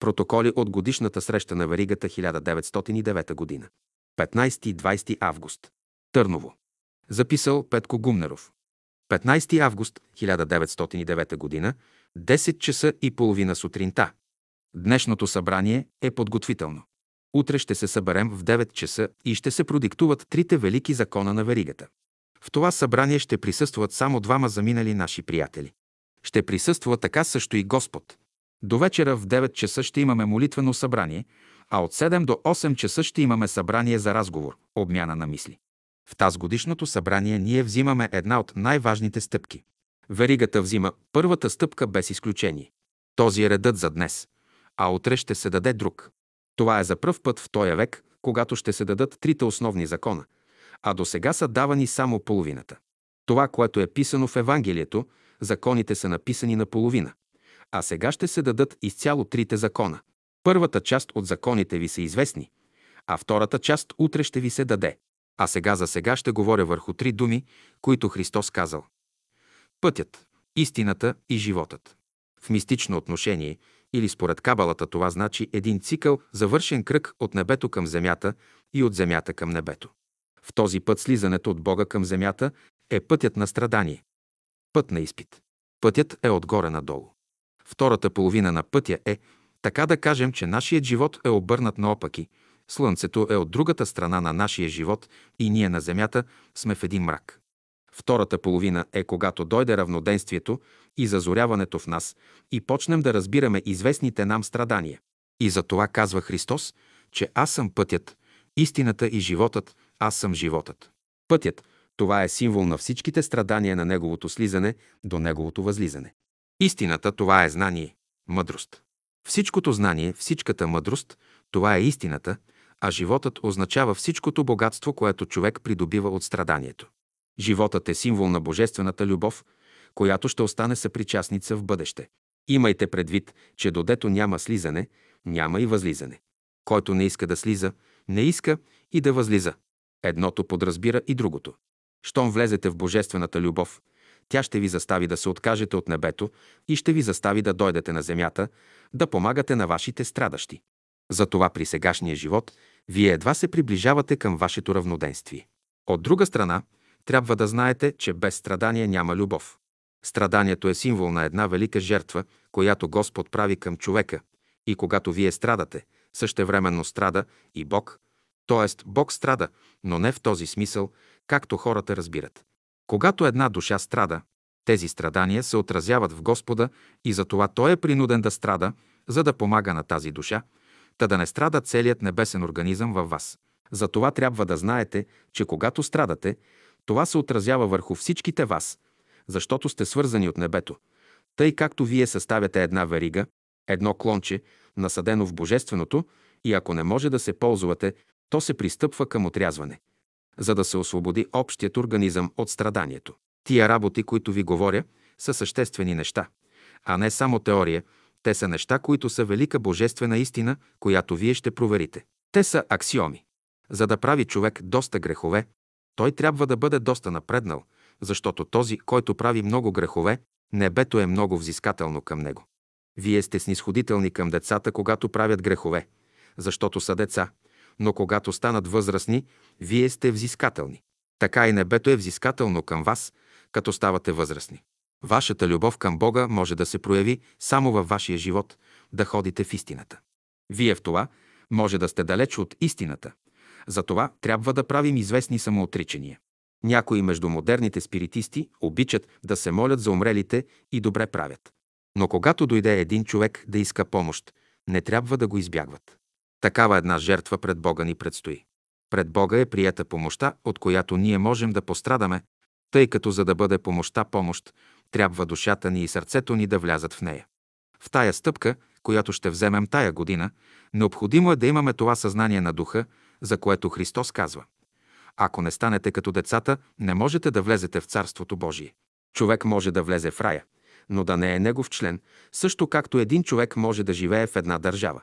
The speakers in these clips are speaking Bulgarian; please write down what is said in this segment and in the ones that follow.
Протоколи от годишната среща на Веригата 1909 година. 15-20 август. Търново. Записал Петко Гумнеров. 15 август 1909 година, 10 часа и половина сутринта. Днешното събрание е подготвително. Утре ще се съберем в 9 часа и ще се продиктуват трите велики закона на веригата. В това събрание ще присъстват само двама заминали наши приятели. Ще присъства така също и Господ. До вечера в 9 часа ще имаме молитвено събрание, а от 7 до 8 часа ще имаме събрание за разговор, обмяна на мисли. В тази годишното събрание ние взимаме една от най-важните стъпки. Веригата взима първата стъпка без изключение. Този е редът за днес, а утре ще се даде друг. Това е за пръв път в този век, когато ще се дадат трите основни закона, а до сега са давани само половината. Това, което е писано в Евангелието, законите са написани на половина, а сега ще се дадат изцяло трите закона. Първата част от законите ви са известни, а втората част утре ще ви се даде. А сега за сега ще говоря върху три думи, които Христос казал. Пътят, истината и животът. В мистично отношение или според кабалата това значи един цикъл, завършен кръг от небето към земята и от земята към небето. В този път слизането от Бога към земята е пътят на страдание. Път на изпит. Пътят е отгоре надолу. Втората половина на пътя е, така да кажем, че нашият живот е обърнат наопаки. Слънцето е от другата страна на нашия живот и ние на земята сме в един мрак. Втората половина е когато дойде равноденствието и зазоряването в нас и почнем да разбираме известните нам страдания. И за това казва Христос, че аз съм пътят, истината и животът, аз съм животът. Пътят – това е символ на всичките страдания на Неговото слизане до Неговото възлизане. Истината – това е знание, мъдрост. Всичкото знание, всичката мъдрост – това е истината, а животът означава всичкото богатство, което човек придобива от страданието. Животът е символ на божествената любов, която ще остане съпричастница в бъдеще. Имайте предвид, че додето няма слизане, няма и възлизане. Който не иска да слиза, не иска и да възлиза. Едното подразбира и другото. Щом влезете в божествената любов, тя ще ви застави да се откажете от небето и ще ви застави да дойдете на земята, да помагате на вашите страдащи. Затова при сегашния живот вие едва се приближавате към вашето равноденствие. От друга страна, трябва да знаете, че без страдание няма любов. Страданието е символ на една велика жертва, която Господ прави към човека. И когато вие страдате, същевременно страда и Бог. Тоест, Бог страда, но не в този смисъл, както хората разбират. Когато една душа страда, тези страдания се отразяват в Господа и затова Той е принуден да страда, за да помага на тази душа, та да не страда целият небесен организъм във вас. Затова трябва да знаете, че когато страдате, това се отразява върху всичките вас, защото сте свързани от небето. Тъй както вие съставяте една верига, едно клонче, насадено в Божественото, и ако не може да се ползвате, то се пристъпва към отрязване, за да се освободи общият организъм от страданието. Тия работи, които ви говоря, са съществени неща, а не само теория, те са неща, които са велика божествена истина, която вие ще проверите. Те са аксиоми. За да прави човек доста грехове, той трябва да бъде доста напреднал, защото този, който прави много грехове, небето е много взискателно към него. Вие сте снисходителни към децата, когато правят грехове, защото са деца, но когато станат възрастни, вие сте взискателни. Така и небето е взискателно към вас, като ставате възрастни. Вашата любов към Бога може да се прояви само във вашия живот, да ходите в истината. Вие в това може да сте далеч от истината, затова трябва да правим известни самоотричания. Някои между модерните спиритисти обичат да се молят за умрелите и добре правят. Но когато дойде един човек да иска помощ, не трябва да го избягват. Такава една жертва пред Бога ни предстои. Пред Бога е прията помощта, от която ние можем да пострадаме, тъй като за да бъде помощта помощ, трябва душата ни и сърцето ни да влязат в нея. В тая стъпка, която ще вземем тая година, необходимо е да имаме това съзнание на духа, за което Христос казва. Ако не станете като децата, не можете да влезете в Царството Божие. Човек може да влезе в рая, но да не е негов член, също както един човек може да живее в една държава,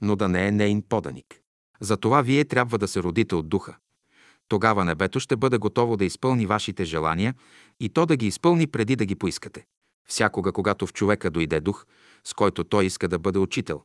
но да не е нейн поданик. Затова вие трябва да се родите от духа. Тогава небето ще бъде готово да изпълни вашите желания и то да ги изпълни преди да ги поискате. Всякога, когато в човека дойде дух, с който той иска да бъде учител,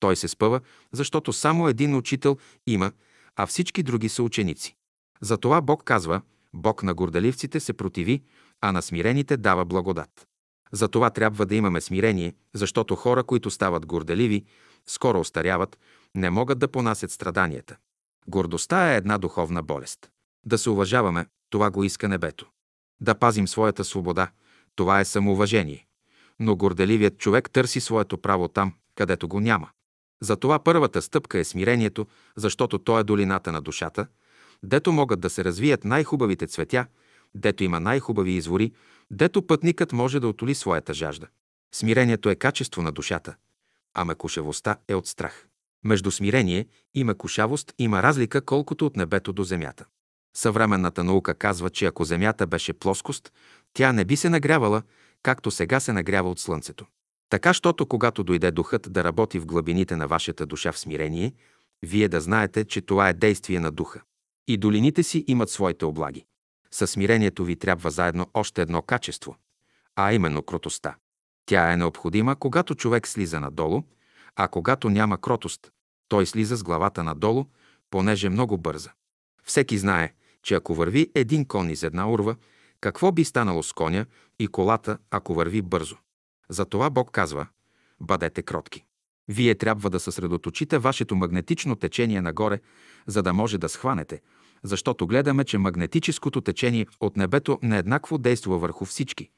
Той се спъва, защото само един учител има, а всички други са ученици. Затова Бог казва, Бог на горделивците се противи, а на смирените дава благодат. Затова трябва да имаме смирение, защото хора, които стават горделиви, скоро остаряват, не могат да понасят страданията. Гордостта е една духовна болест. Да се уважаваме, това го иска небето. Да пазим своята свобода, това е самоуважение. Но горделивият човек търси своето право там, където го няма. Затова първата стъпка е смирението, защото то е долината на душата, дето могат да се развият най-хубавите цветя, дето има най-хубави извори, дето пътникът може да отоли своята жажда. Смирението е качество на душата, а мекушевостта е от страх. Между смирение и мекушавост има разлика колкото от небето до земята. Съвременната наука казва, че ако земята беше плоскост, тя не би се нагрявала, както сега се нагрява от слънцето. Така, щото когато дойде духът да работи в глъбините на вашата душа в смирение, вие да знаете, че това е действие на духа. И долините си имат своите облаги. Със смирението ви трябва заедно още едно качество, а именно кротостта. Тя е необходима, когато човек слиза надолу, а когато няма кротост, той слиза с главата надолу, понеже много бърза. Всеки знае, че ако върви един кон из една урва, какво би станало с коня и колата, ако върви бързо? Затова Бог казва – бъдете кротки. Вие трябва да съсредоточите вашето магнетично течение нагоре, за да може да схванете, защото гледаме, че магнетическото течение от небето нееднакво действа върху всички.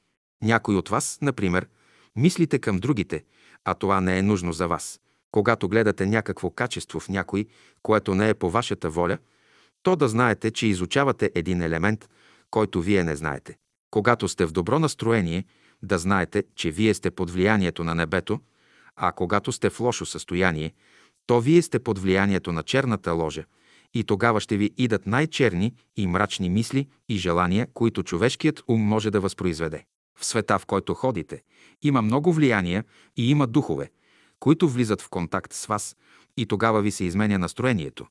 Някой от вас, например, мислите към другите, а това не е нужно за вас. Когато гледате някакво качество в някой, което не е по вашата воля, то да знаете, че изучавате един елемент, който вие не знаете. Когато сте в добро настроение, да знаете, че вие сте под влиянието на небето, а когато сте в лошо състояние, то вие сте под влиянието на черната ложа и тогава ще ви идат най-черни и мрачни мисли и желания, които човешкият ум може да възпроизведе. В света, в който ходите, има много влияния и има духове, които влизат в контакт с вас и тогава ви се изменя настроението,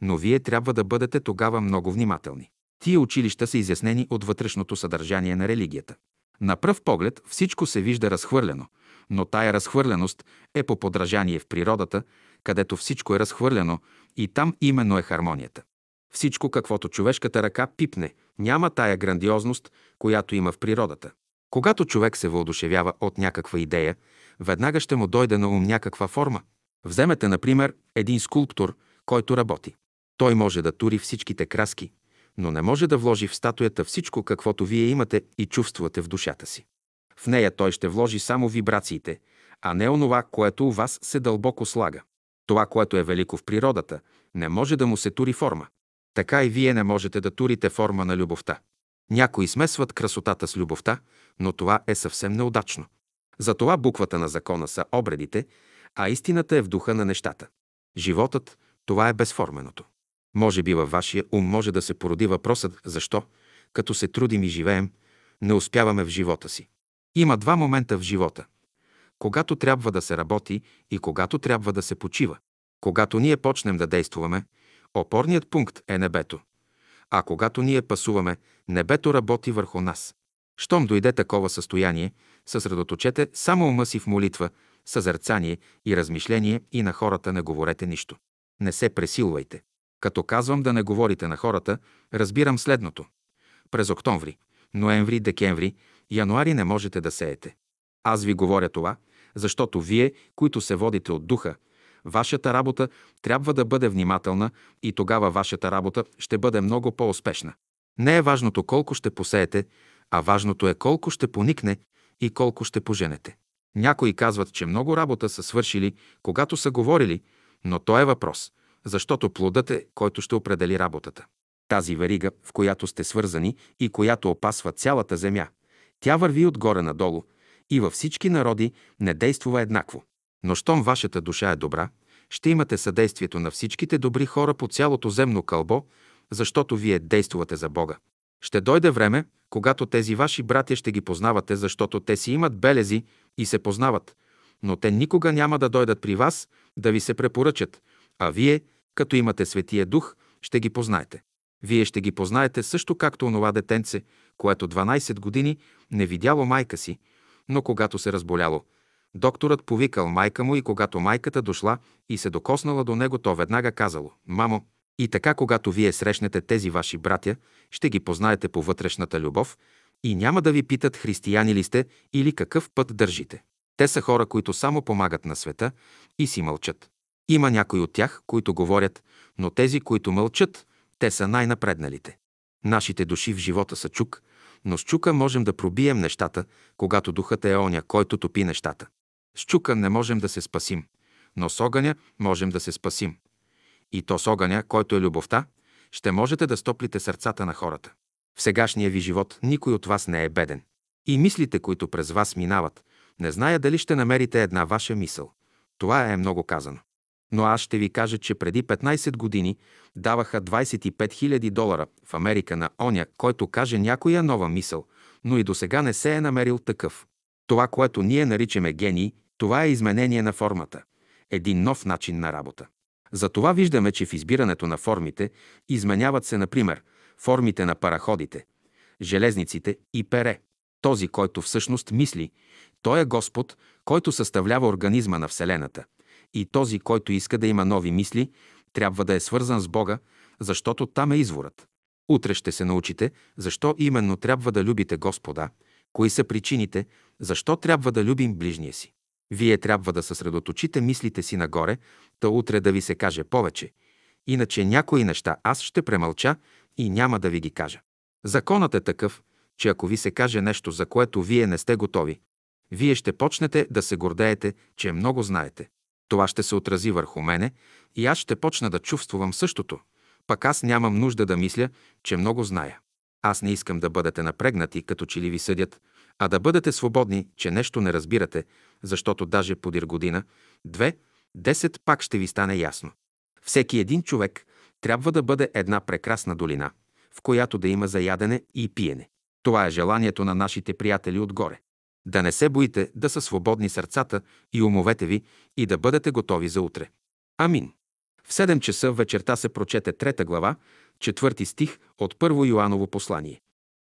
но вие трябва да бъдете тогава много внимателни. Тия училища са изяснени от вътрешното съдържание на религията. На пръв поглед всичко се вижда разхвърлено, но тая разхвърленост е по подражание в природата, където всичко е разхвърлено и там именно е хармонията. Всичко, каквото човешката ръка пипне, няма тая грандиозност, която има в природата. Когато човек се въодушевява от някаква идея, веднага ще му дойде на ум някаква форма. Вземете, например, един скулптор, който работи. Той може да тури всичките краски, но не може да вложи в статуята всичко, каквото вие имате и чувствате в душата си. В нея той ще вложи само вибрациите, а не онова, което у вас се дълбоко слага. Това, което е велико в природата, не може да му се тури форма. Така и вие не можете да турите форма на любовта. Някои смесват красотата с любовта, но това е съвсем неудачно. Затова буквата на закона са обредите, а истината е в духа на нещата. Животът – това е безформеното. Може би във вашия ум може да се породи въпросът защо, като се трудим и живеем, не успяваме в живота си. Има два момента в живота. Когато трябва да се работи и когато трябва да се почива. Когато ние почнем да действуваме, опорният пункт е небето. А когато ние пасуваме, небето работи върху нас. Щом дойде такова състояние, съсредоточете само ума си в молитва, съзерцание и размишление и на хората не говорете нищо. Не се пресилвайте. Като казвам да не говорите на хората, разбирам следното. През октомври, ноември, декември, януари не можете да сеете. Аз ви говоря това, защото вие, които се водите от духа, вашата работа трябва да бъде внимателна и тогава вашата работа ще бъде много по-успешна. Не е важното колко ще посеете, а важното е колко ще поникне и колко ще поженете. Някои казват, че много работа са свършили, когато са говорили, но то е въпрос – защото плодът е, който ще определи работата. Тази верига, в която сте свързани и която опасва цялата земя, тя върви отгоре надолу и във всички народи не действува еднакво. Но щом вашата душа е добра, ще имате съдействието на всичките добри хора по цялото земно кълбо, защото вие действувате за Бога. Ще дойде време, когато тези ваши братя ще ги познавате, защото те си имат белези и се познават, но те никога няма да дойдат при вас да ви се препоръчат, а вие като имате Светия Дух, ще ги познаете. Вие ще ги познаете също както онова детенце, което 12 години не видяло майка си, но когато се разболяло, Докторът повикал майка му и когато майката дошла и се докоснала до него, то веднага казало «Мамо, и така когато вие срещнете тези ваши братя, ще ги познаете по вътрешната любов и няма да ви питат християни ли сте или какъв път държите. Те са хора, които само помагат на света и си мълчат. Има някои от тях, които говорят, но тези, които мълчат, те са най-напредналите. Нашите души в живота са чук, но с чука можем да пробием нещата, когато духът е оня, който топи нещата. С чука не можем да се спасим, но с огъня можем да се спасим. И то с огъня, който е любовта, ще можете да стоплите сърцата на хората. В сегашния ви живот никой от вас не е беден. И мислите, които през вас минават, не зная дали ще намерите една ваша мисъл. Това е много казано. Но аз ще ви кажа, че преди 15 години даваха 25 000 долара в Америка на оня, който каже някоя нова мисъл, но и до сега не се е намерил такъв. Това, което ние наричаме гений, това е изменение на формата. Един нов начин на работа. Затова виждаме, че в избирането на формите изменяват се, например, формите на параходите, железниците и пере. Този, който всъщност мисли, той е Господ, който съставлява организма на Вселената. И този, който иска да има нови мисли, трябва да е свързан с Бога, защото там е изворът. Утре ще се научите, защо именно трябва да любите Господа, кои са причините, защо трябва да любим ближния си. Вие трябва да съсредоточите мислите си нагоре, та утре да ви се каже повече. Иначе някои неща аз ще премълча и няма да ви ги кажа. Законът е такъв, че ако ви се каже нещо, за което вие не сте готови, вие ще почнете да се гордеете, че много знаете. Това ще се отрази върху мене и аз ще почна да чувствувам същото. Пък аз нямам нужда да мисля, че много зная. Аз не искам да бъдете напрегнати, като че ли ви съдят, а да бъдете свободни, че нещо не разбирате, защото даже подир година, две, десет пак ще ви стане ясно. Всеки един човек трябва да бъде една прекрасна долина, в която да има заядене и пиене. Това е желанието на нашите приятели отгоре. Да не се боите да са свободни сърцата и умовете ви и да бъдете готови за утре. Амин. В 7 часа вечерта се прочете трета глава, четвърти стих от Първо Йоаново послание.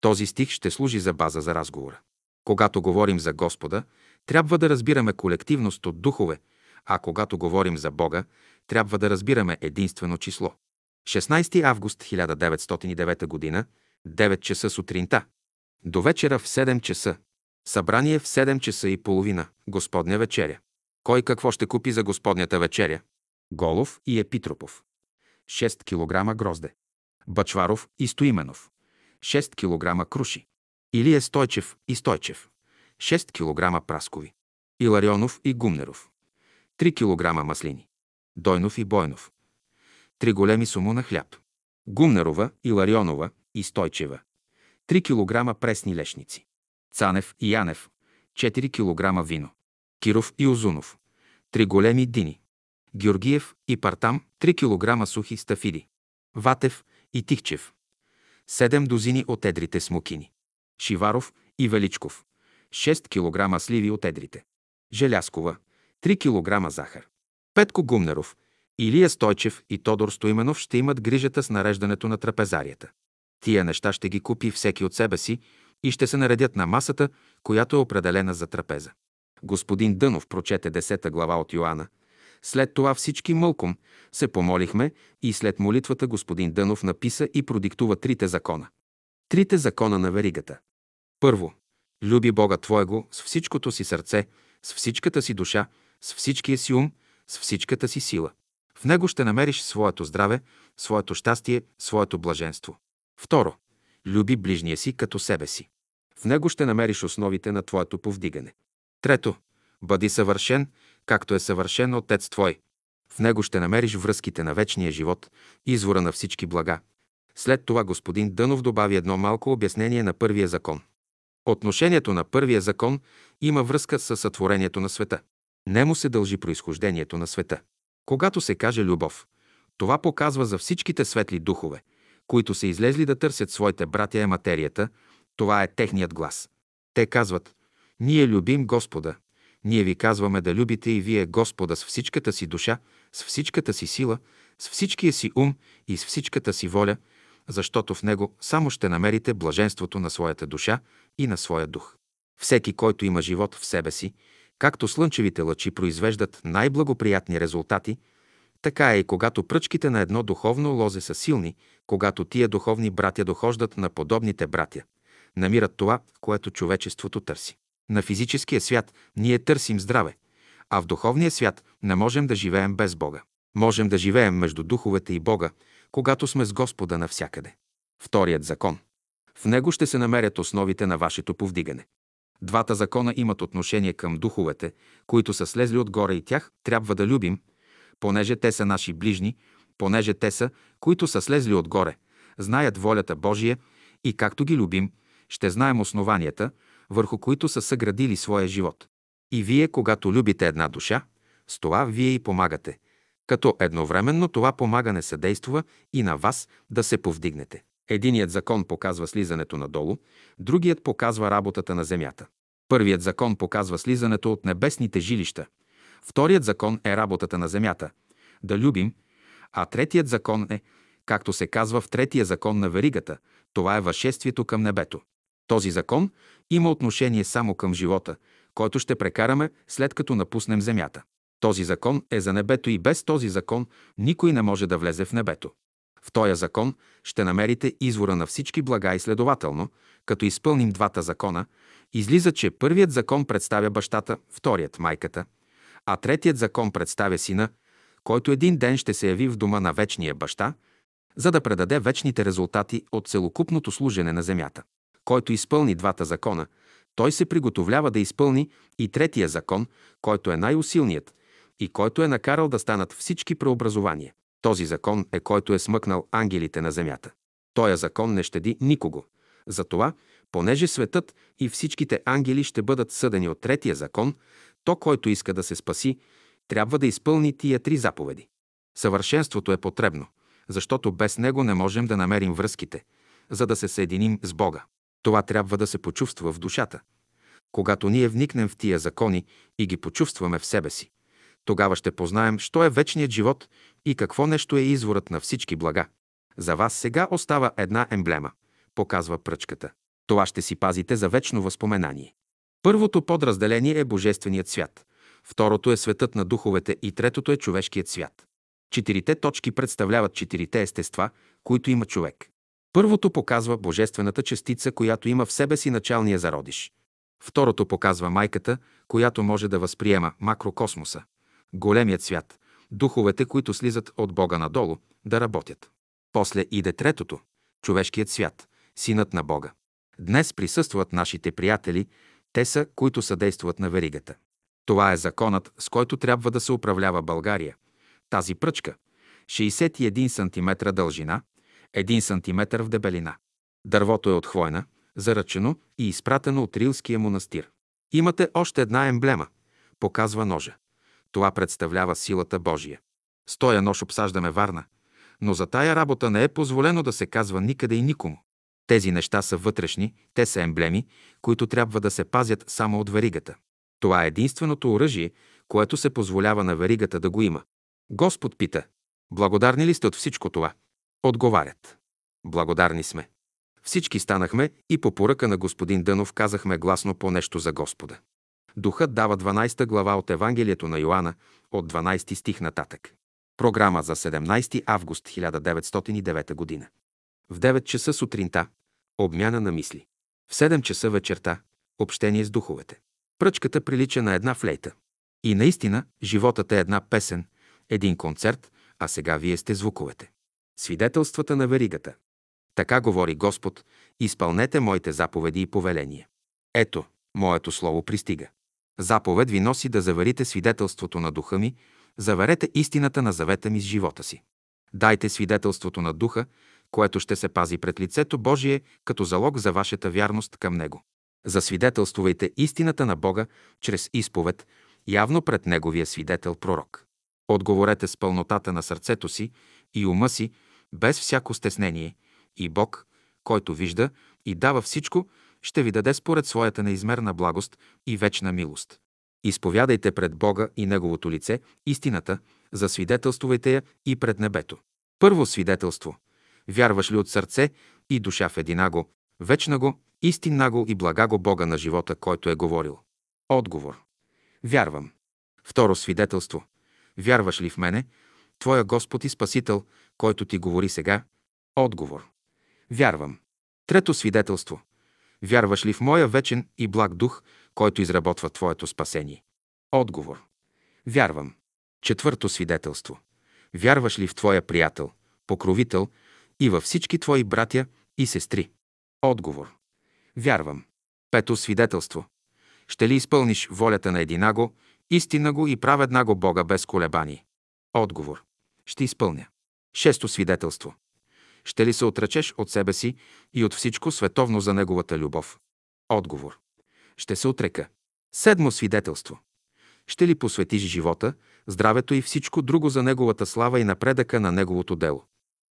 Този стих ще служи за база за разговора. Когато говорим за Господа, трябва да разбираме колективност от духове, а когато говорим за Бога, трябва да разбираме единствено число. 16 август 1909 г., 9 часа сутринта. До вечера в 7 часа. Събрание в 7 часа и половина. Господня вечеря. Кой какво ще купи за Господнята вечеря? Голов и Епитропов. 6 кг грозде. Бачваров и Стоименов. 6 кг круши. Илия Стойчев и Стойчев. 6 кг праскови. Иларионов и Гумнеров. 3 кг маслини. Дойнов и Бойнов. Три големи сумуна хляб. Гумнерова, Иларионова и Стойчева. 3 кг пресни лешници. Цанев и Янев. 4 кг вино. Киров и Озунов. Три големи дини. Георгиев и Партам. 3 кг сухи стафиди. Ватев и Тихчев. 7 дозини от едрите смокини. Шиваров и Величков. 6 кг сливи от едрите. Желяскова. 3 кг захар. Петко Гумнеров, Илия Стойчев и Тодор Стоименов ще имат грижата с нареждането на трапезарията. Тия неща ще ги купи всеки от себе си и ще се наредят на масата, която е определена за трапеза. Господин Дънов прочете 10 глава от Йоанна. След това всички мълком се помолихме и след молитвата господин Дънов написа и продиктува трите закона. Трите закона на веригата. Първо, люби Бога Твоего с всичкото си сърце, с всичката си душа, с всичкия си ум, с всичката си сила. В него ще намериш своето здраве, своето щастие, своето блаженство. Второ, люби ближния си като себе си. В него ще намериш основите на твоето повдигане. Трето, бъди съвършен, както е съвършен Отец Твой. В него ще намериш връзките на вечния живот, извора на всички блага. След това господин Дънов добави едно малко обяснение на първия закон. Отношението на първия закон има връзка с сътворението на света. Нему се дължи произхождението на света. Когато се каже любов, това показва за всичките светли духове, които са излезли да търсят своите братя е материята, това е техният глас. Те казват, ние любим Господа, ние ви казваме да любите и вие Господа с всичката си душа, с всичката си сила, с всичкия си ум и с всичката си воля, защото в Него само ще намерите блаженството на своята душа и на своя дух. Всеки, който има живот в себе си, Както слънчевите лъчи произвеждат най-благоприятни резултати, така е и когато пръчките на едно духовно лозе са силни, когато тия духовни братя дохождат на подобните братя, намират това, което човечеството търси. На физическия свят ние търсим здраве, а в духовния свят не можем да живеем без Бога. Можем да живеем между духовете и Бога, когато сме с Господа навсякъде. Вторият закон. В него ще се намерят основите на вашето повдигане. Двата закона имат отношение към духовете, които са слезли отгоре и тях трябва да любим, понеже те са наши ближни, понеже те са, които са слезли отгоре, знаят волята Божия и както ги любим, ще знаем основанията, върху които са съградили своя живот. И вие, когато любите една душа, с това вие и помагате, като едновременно това помагане съдейства и на вас да се повдигнете. Единият закон показва слизането надолу, другият показва работата на земята. Първият закон показва слизането от небесните жилища, вторият закон е работата на земята – да любим, а третият закон е, както се казва в третия закон на веригата, това е възшествието към небето. Този закон има отношение само към живота, който ще прекараме след като напуснем земята. Този закон е за небето и без този закон никой не може да влезе в небето. В този закон ще намерите извора на всички блага и следователно, като изпълним двата закона, излиза, че първият закон представя бащата, вторият – майката, а третият закон представя сина, който един ден ще се яви в дома на вечния баща, за да предаде вечните резултати от целокупното служене на земята. Който изпълни двата закона, той се приготовлява да изпълни и третия закон, който е най-усилният и който е накарал да станат всички преобразования. Този закон е който е смъкнал ангелите на земята. Тоя закон не щеди никого. Затова, понеже светът и всичките ангели ще бъдат съдени от третия закон, то, който иска да се спаси, трябва да изпълни тия три заповеди. Съвършенството е потребно, защото без него не можем да намерим връзките, за да се съединим с Бога. Това трябва да се почувства в душата. Когато ние вникнем в тия закони и ги почувстваме в себе си, тогава ще познаем, що е вечният живот и какво нещо е изворът на всички блага. За вас сега остава една емблема, показва пръчката. Това ще си пазите за вечно възпоменание. Първото подразделение е Божественият свят, второто е светът на духовете и третото е човешкият свят. Четирите точки представляват четирите естества, които има човек. Първото показва божествената частица, която има в себе си началния зародиш. Второто показва майката, която може да възприема макрокосмоса, големият свят, духовете, които слизат от Бога надолу, да работят. После иде третото – човешкият свят, синът на Бога. Днес присъстват нашите приятели, те са, които съдействат на веригата. Това е законът, с който трябва да се управлява България. Тази пръчка – 61 см дължина, 1 см в дебелина. Дървото е от хвойна, заръчено и изпратено от Рилския монастир. Имате още една емблема – показва ножа. Това представлява силата Божия. Стоя нож обсаждаме Варна, но за тая работа не е позволено да се казва никъде и никому. Тези неща са вътрешни, те са емблеми, които трябва да се пазят само от веригата. Това е единственото оръжие, което се позволява на веригата да го има. Господ пита, благодарни ли сте от всичко това? Отговарят. Благодарни сме. Всички станахме и по поръка на господин Дънов казахме гласно по нещо за Господа. Духът дава 12 глава от Евангелието на Йоанна от 12 стих нататък. Програма за 17 август 1909 година. В 9 часа сутринта – обмяна на мисли. В 7 часа вечерта – общение с духовете. Пръчката прилича на една флейта. И наистина, животът е една песен, един концерт, а сега вие сте звуковете. Свидетелствата на веригата. Така говори Господ, изпълнете моите заповеди и повеления. Ето, моето слово пристига. Заповед ви носи да заверите свидетелството на духа ми, заверете истината на завета ми с живота си. Дайте свидетелството на духа, което ще се пази пред лицето Божие като залог за вашата вярност към Него. Засвидетелствувайте истината на Бога чрез изповед, явно пред Неговия свидетел пророк. Отговорете с пълнотата на сърцето си и ума си, без всяко стеснение, и Бог, който вижда и дава всичко, ще ви даде според своята неизмерна благост и вечна милост. Изповядайте пред Бога и Неговото лице истината, засвидетелствувайте я и пред небето. Първо свидетелство. Вярваш ли от сърце и душа в единаго, вечна го, истинна го и блага го Бога на живота, който е говорил? Отговор. Вярвам. Второ свидетелство. Вярваш ли в мене, Твоя Господ и Спасител, който ти говори сега? Отговор. Вярвам. Трето свидетелство. Вярваш ли в моя вечен и благ дух, който изработва Твоето спасение? Отговор. Вярвам. Четвърто свидетелство. Вярваш ли в Твоя приятел, покровител и във всички Твои братя и сестри? Отговор. Вярвам. Пето свидетелство. Ще ли изпълниш волята на единаго, истина го и праведна го Бога без колебание? Отговор. Ще изпълня. Шесто свидетелство. Ще ли се отречеш от себе си и от всичко световно за Неговата любов? Отговор. Ще се отрека. Седмо свидетелство. Ще ли посветиш живота, здравето и всичко друго за Неговата слава и напредъка на Неговото дело?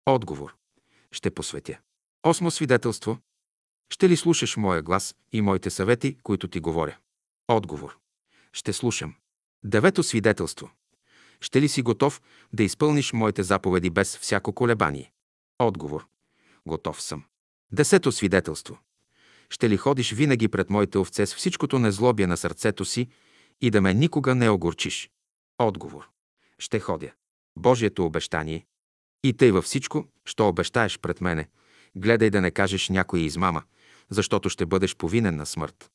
Отговор. Ще посветя. Осмо свидетелство. Ще ли слушаш моя глас и моите съвети, които ти говоря? Отговор. Ще слушам. Девето свидетелство. Ще ли си готов да изпълниш моите заповеди без всяко колебание? Отговор. Готов съм. Десето свидетелство. Ще ли ходиш винаги пред моите овце с всичкото незлобие на сърцето си и да ме никога не огорчиш? Отговор. Ще ходя. Божието обещание. И тъй във всичко, що обещаеш пред мене, гледай да не кажеш някоя измама, защото ще бъдеш повинен на смърт.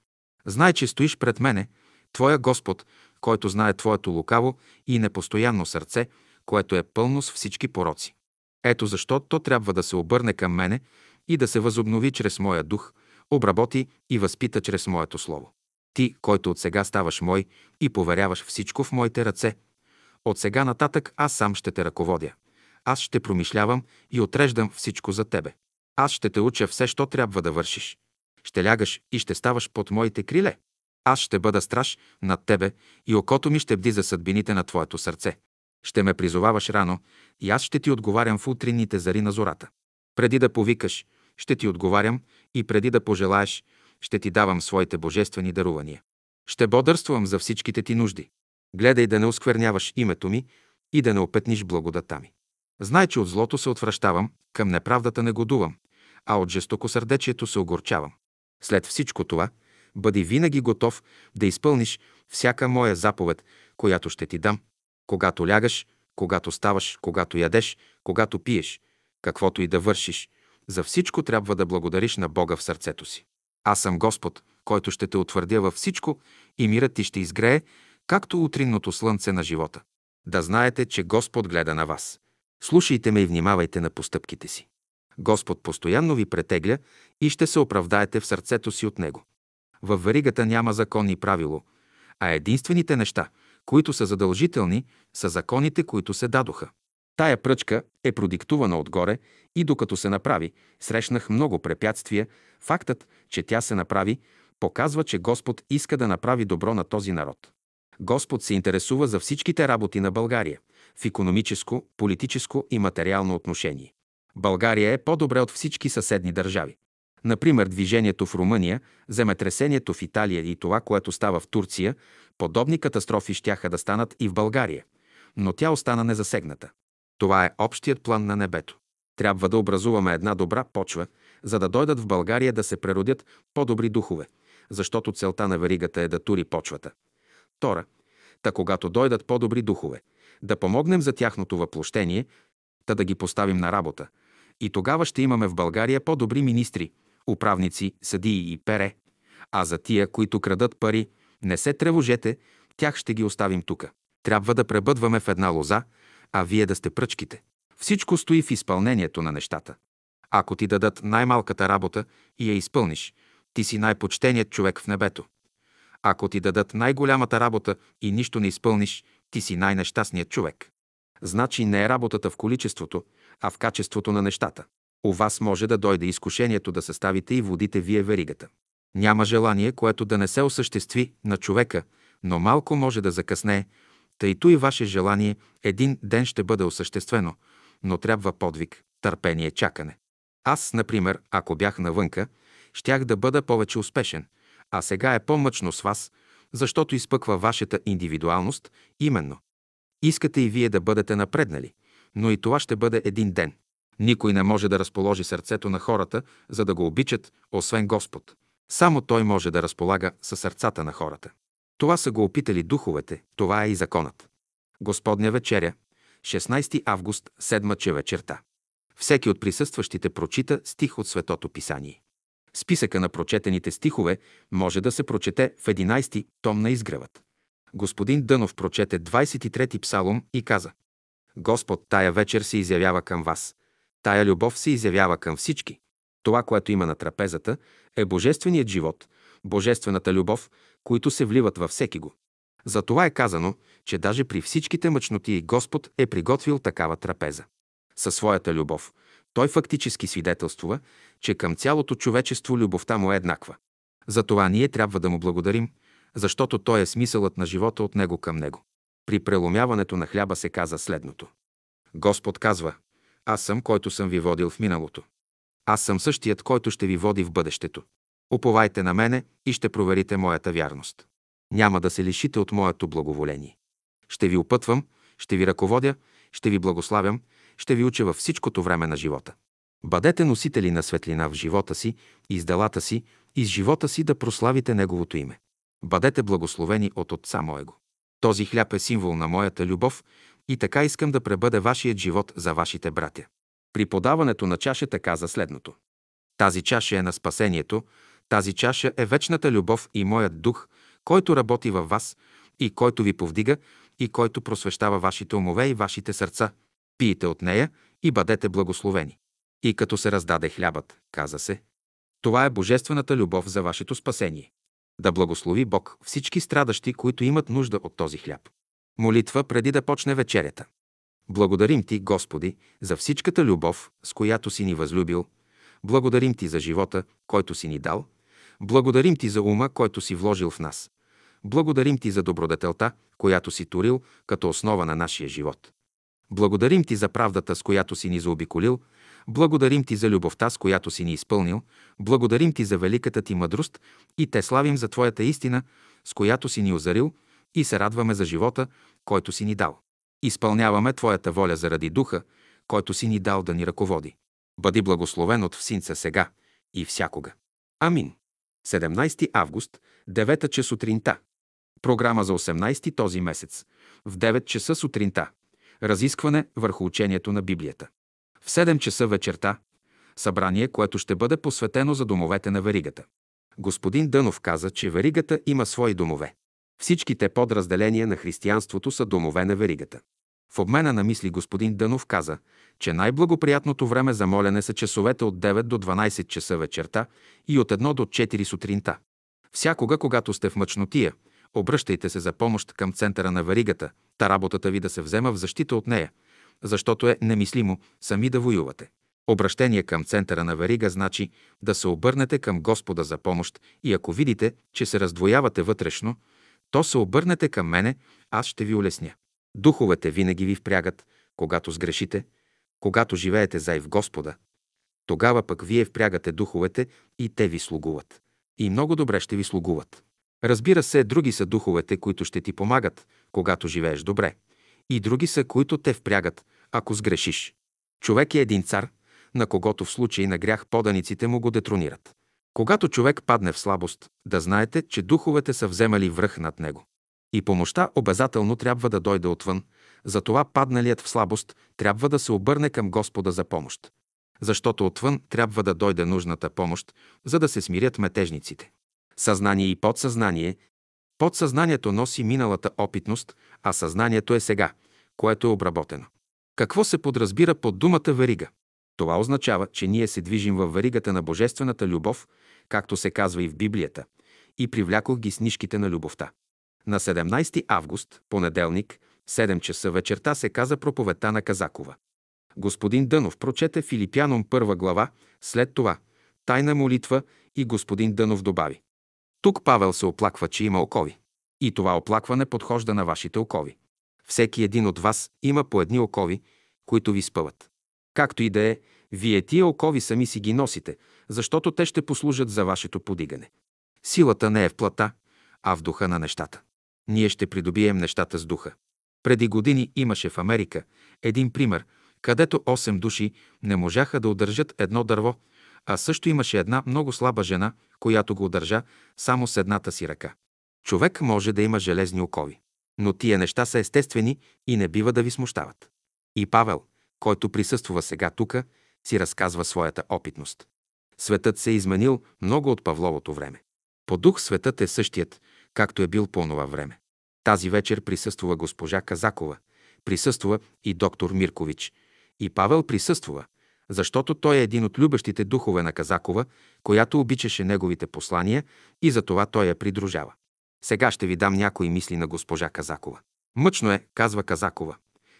Знай, че стоиш пред мене, Твоя Господ, който знае Твоето лукаво и непостоянно сърце, което е пълно с всички пороци. Ето защо то трябва да се обърне към мене и да се възобнови чрез моя дух, обработи и възпита чрез моето слово. Ти, който от сега ставаш мой и поверяваш всичко в моите ръце, от сега нататък аз сам ще те ръководя. Аз ще промишлявам и отреждам всичко за тебе. Аз ще те уча все, що трябва да вършиш. Ще лягаш и ще ставаш под моите криле. Аз ще бъда страж над тебе и окото ми ще бди за съдбините на твоето сърце. Ще ме призоваваш рано и аз ще ти отговарям в утринните зари на зората. Преди да повикаш, ще ти отговарям и преди да пожелаеш, ще ти давам своите божествени дарувания. Ще бодърствам за всичките ти нужди. Гледай да не оскверняваш името ми и да не опетниш благодата ми. Знай, че от злото се отвръщавам, към неправдата не годувам, а от жестокосърдечието се огорчавам. След всичко това, бъди винаги готов да изпълниш всяка моя заповед, която ще ти дам, когато лягаш, когато ставаш, когато ядеш, когато пиеш, каквото и да вършиш, за всичко трябва да благодариш на Бога в сърцето си. Аз съм Господ, който ще те утвърдя във всичко и мирът ти ще изгрее, както утринното слънце на живота. Да знаете, че Господ гледа на вас. Слушайте ме и внимавайте на постъпките си. Господ постоянно ви претегля и ще се оправдаете в сърцето си от Него. Във веригата няма закон и правило, а единствените неща, които са задължителни, са законите, които се дадоха. Тая пръчка е продиктувана отгоре и докато се направи, срещнах много препятствия. Фактът, че тя се направи, показва, че Господ иска да направи добро на този народ. Господ се интересува за всичките работи на България в економическо, политическо и материално отношение. България е по-добре от всички съседни държави. Например, движението в Румъния, земетресението в Италия и това, което става в Турция, подобни катастрофи щяха да станат и в България, но тя остана незасегната. Това е общият план на небето. Трябва да образуваме една добра почва, за да дойдат в България да се преродят по-добри духове, защото целта на веригата е да тури почвата. Тора, та когато дойдат по-добри духове, да помогнем за тяхното въплощение, та да ги поставим на работа. И тогава ще имаме в България по-добри министри, управници, съдии и пере. А за тия, които крадат пари, не се тревожете, тях ще ги оставим тука. Трябва да пребъдваме в една лоза, а вие да сте пръчките. Всичко стои в изпълнението на нещата. Ако ти дадат най-малката работа и я изпълниш, ти си най-почтеният човек в небето. Ако ти дадат най-голямата работа и нищо не изпълниш, ти си най-нещастният човек. Значи не е работата в количеството, а в качеството на нещата. У вас може да дойде изкушението да съставите и водите вие веригата. Няма желание, което да не се осъществи на човека, но малко може да закъснее, тъй и ваше желание един ден ще бъде осъществено, но трябва подвиг, търпение, чакане. Аз, например, ако бях навънка, щях да бъда повече успешен, а сега е по-мъчно с вас, защото изпъква вашата индивидуалност именно. Искате и вие да бъдете напреднали, но и това ще бъде един ден. Никой не може да разположи сърцето на хората, за да го обичат, освен Господ. Само Той може да разполага със сърцата на хората. Това са го опитали духовете, това е и законът. Господня вечеря, 16 август, 7 че вечерта. Всеки от присъстващите прочита стих от Светото Писание. Списъка на прочетените стихове може да се прочете в 11 том на изгревът. Господин Дънов прочете 23-ти псалом и каза Господ тая вечер се изявява към вас. Тая любов се изявява към всички. Това, което има на трапезата, е божественият живот, божествената любов, които се вливат във всеки го. За това е казано, че даже при всичките мъчноти Господ е приготвил такава трапеза. Със своята любов той фактически свидетелствува, че към цялото човечество любовта му е еднаква. Затова ние трябва да му благодарим, защото той е смисълът на живота от него към него. При преломяването на хляба се каза следното. Господ казва, аз съм, който съм ви водил в миналото. Аз съм същият, който ще ви води в бъдещето. Уповайте на мене и ще проверите моята вярност. Няма да се лишите от моето благоволение. Ще ви опътвам, ще ви ръководя, ще ви благославям, ще ви уча във всичкото време на живота. Бъдете носители на светлина в живота си и с делата си и с живота си да прославите Неговото име. Бъдете благословени от Отца Моего. Този хляб е символ на моята любов и така искам да пребъде вашият живот за вашите братя. При подаването на чашата каза следното. Тази чаша е на спасението, тази чаша е вечната любов и моят дух, който работи във вас и който ви повдига и който просвещава вашите умове и вашите сърца. Пийте от нея и бъдете благословени. И като се раздаде хлябът, каза се, това е божествената любов за вашето спасение. Да благослови Бог всички страдащи, които имат нужда от този хляб. Молитва преди да почне вечерята. Благодарим Ти, Господи, за всичката любов, с която си ни възлюбил. Благодарим Ти за живота, който си ни дал. Благодарим Ти за ума, който си вложил в нас. Благодарим Ти за добродетелта, която си турил като основа на нашия живот. Благодарим Ти за правдата, с която си ни заобиколил. Благодарим Ти за любовта, с която си ни изпълнил. Благодарим Ти за великата Ти мъдрост и Те славим за Твоята истина, с която си ни озарил и се радваме за живота, който си ни дал. Изпълняваме Твоята воля заради Духа, който си ни дал да ни ръководи. Бъди благословен от Всинца сега и всякога. Амин. 17 август, 9 часа сутринта. Програма за 18 този месец. В 9 часа сутринта. Разискване върху учението на Библията. В 7 часа вечерта. Събрание, което ще бъде посветено за домовете на веригата. Господин Дънов каза, че веригата има свои домове. Всичките подразделения на християнството са домове на веригата. В обмена на мисли господин Дънов каза, че най-благоприятното време за молене са часовете от 9 до 12 часа вечерта и от 1 до 4 сутринта. Всякога, когато сте в мъчнотия, обръщайте се за помощ към центъра на веригата, та работата ви да се взема в защита от нея, защото е немислимо сами да воювате. Обращение към центъра на верига значи да се обърнете към Господа за помощ и ако видите, че се раздвоявате вътрешно, то се обърнете към мене, аз ще ви улесня. Духовете винаги ви впрягат, когато сгрешите, когато живеете зай в Господа. Тогава пък вие впрягате духовете и те ви слугуват. И много добре ще ви слугуват. Разбира се, други са духовете, които ще ти помагат, когато живееш добре. И други са, които те впрягат, ако сгрешиш. Човек е един цар, на когото в случай на грях поданиците му го детронират. Когато човек падне в слабост, да знаете, че духовете са вземали връх над него. И помощта обязателно трябва да дойде отвън, затова падналият в слабост трябва да се обърне към Господа за помощ. Защото отвън трябва да дойде нужната помощ, за да се смирят метежниците. Съзнание и подсъзнание. Подсъзнанието носи миналата опитност, а съзнанието е сега, което е обработено. Какво се подразбира под думата верига? Това означава, че ние се движим във веригата на божествената любов, както се казва и в Библията, и привлякох ги с нишките на любовта. На 17 август, понеделник, 7 часа вечерта се каза проповедта на Казакова. Господин Дънов прочете Филипяном първа глава, след това тайна молитва и господин Дънов добави. Тук Павел се оплаква, че има окови. И това оплакване подхожда на вашите окови. Всеки един от вас има по едни окови, които ви спъват. Както и да е, вие тия окови сами си ги носите, защото те ще послужат за вашето подигане. Силата не е в плата, а в духа на нещата. Ние ще придобием нещата с духа. Преди години имаше в Америка един пример, където 8 души не можаха да удържат едно дърво, а също имаше една много слаба жена, която го удържа само с едната си ръка. Човек може да има железни окови, но тия неща са естествени и не бива да ви смущават. И Павел, който присъства сега тука, си разказва своята опитност. Светът се е изменил много от Павловото време. По дух светът е същият, както е бил по това време. Тази вечер присъствува госпожа Казакова, присъствува и доктор Миркович. И Павел присъствува, защото той е един от любещите духове на Казакова, която обичаше неговите послания и за това той я придружава. Сега ще ви дам някои мисли на госпожа Казакова. Мъчно е, казва Казакова,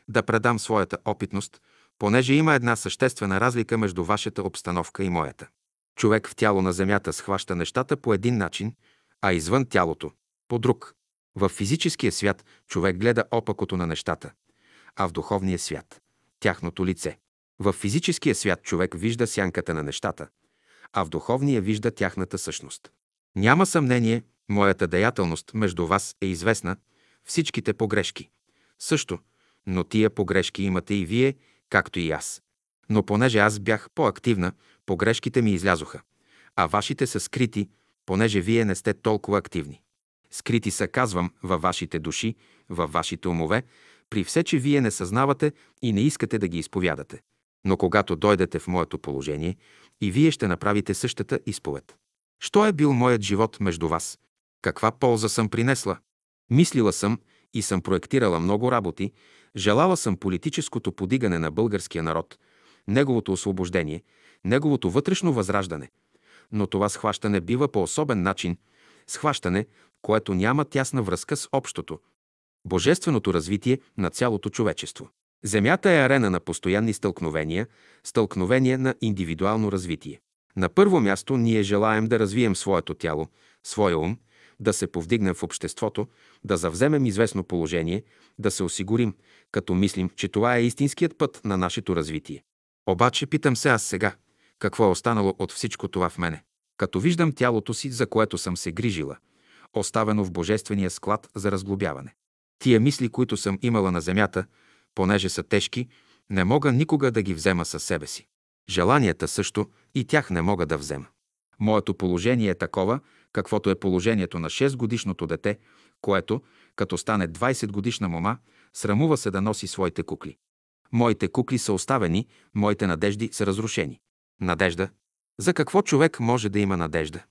да предам своята опитност, понеже има една съществена разлика между вашата обстановка и моята. Човек в тяло на земята схваща нещата по един начин, а извън тялото – по друг. В физическия свят човек гледа опакото на нещата, а в духовния свят – тяхното лице. В физическия свят човек вижда сянката на нещата, а в духовния вижда тяхната същност. Няма съмнение, моята деятелност между вас е известна, всичките погрешки. Също, но тия погрешки имате и вие, както и аз. Но понеже аз бях по-активна, погрешките ми излязоха, а вашите са скрити, понеже вие не сте толкова активни. Скрити са, казвам, във вашите души, във вашите умове, при все, че вие не съзнавате и не искате да ги изповядате. Но когато дойдете в моето положение, и вие ще направите същата изповед. Що е бил моят живот между вас? Каква полза съм принесла? Мислила съм и съм проектирала много работи, желала съм политическото подигане на българския народ, неговото освобождение, неговото вътрешно възраждане. Но това схващане бива по особен начин, схващане, което няма тясна връзка с общото, божественото развитие на цялото човечество. Земята е арена на постоянни стълкновения, стълкновения на индивидуално развитие. На първо място ние желаем да развием своето тяло, своя ум, да се повдигнем в обществото, да завземем известно положение, да се осигурим, като мислим, че това е истинският път на нашето развитие. Обаче питам се аз сега, какво е останало от всичко това в мене? Като виждам тялото си, за което съм се грижила, оставено в божествения склад за разглобяване. Тия мисли, които съм имала на земята, понеже са тежки, не мога никога да ги взема със себе си. Желанията също и тях не мога да взема. Моето положение е такова, каквото е положението на 6-годишното дете, което, като стане 20 годишна мома, срамува се да носи своите кукли. Моите кукли са оставени, моите надежди са разрушени. Надежда? За какво човек може да има надежда?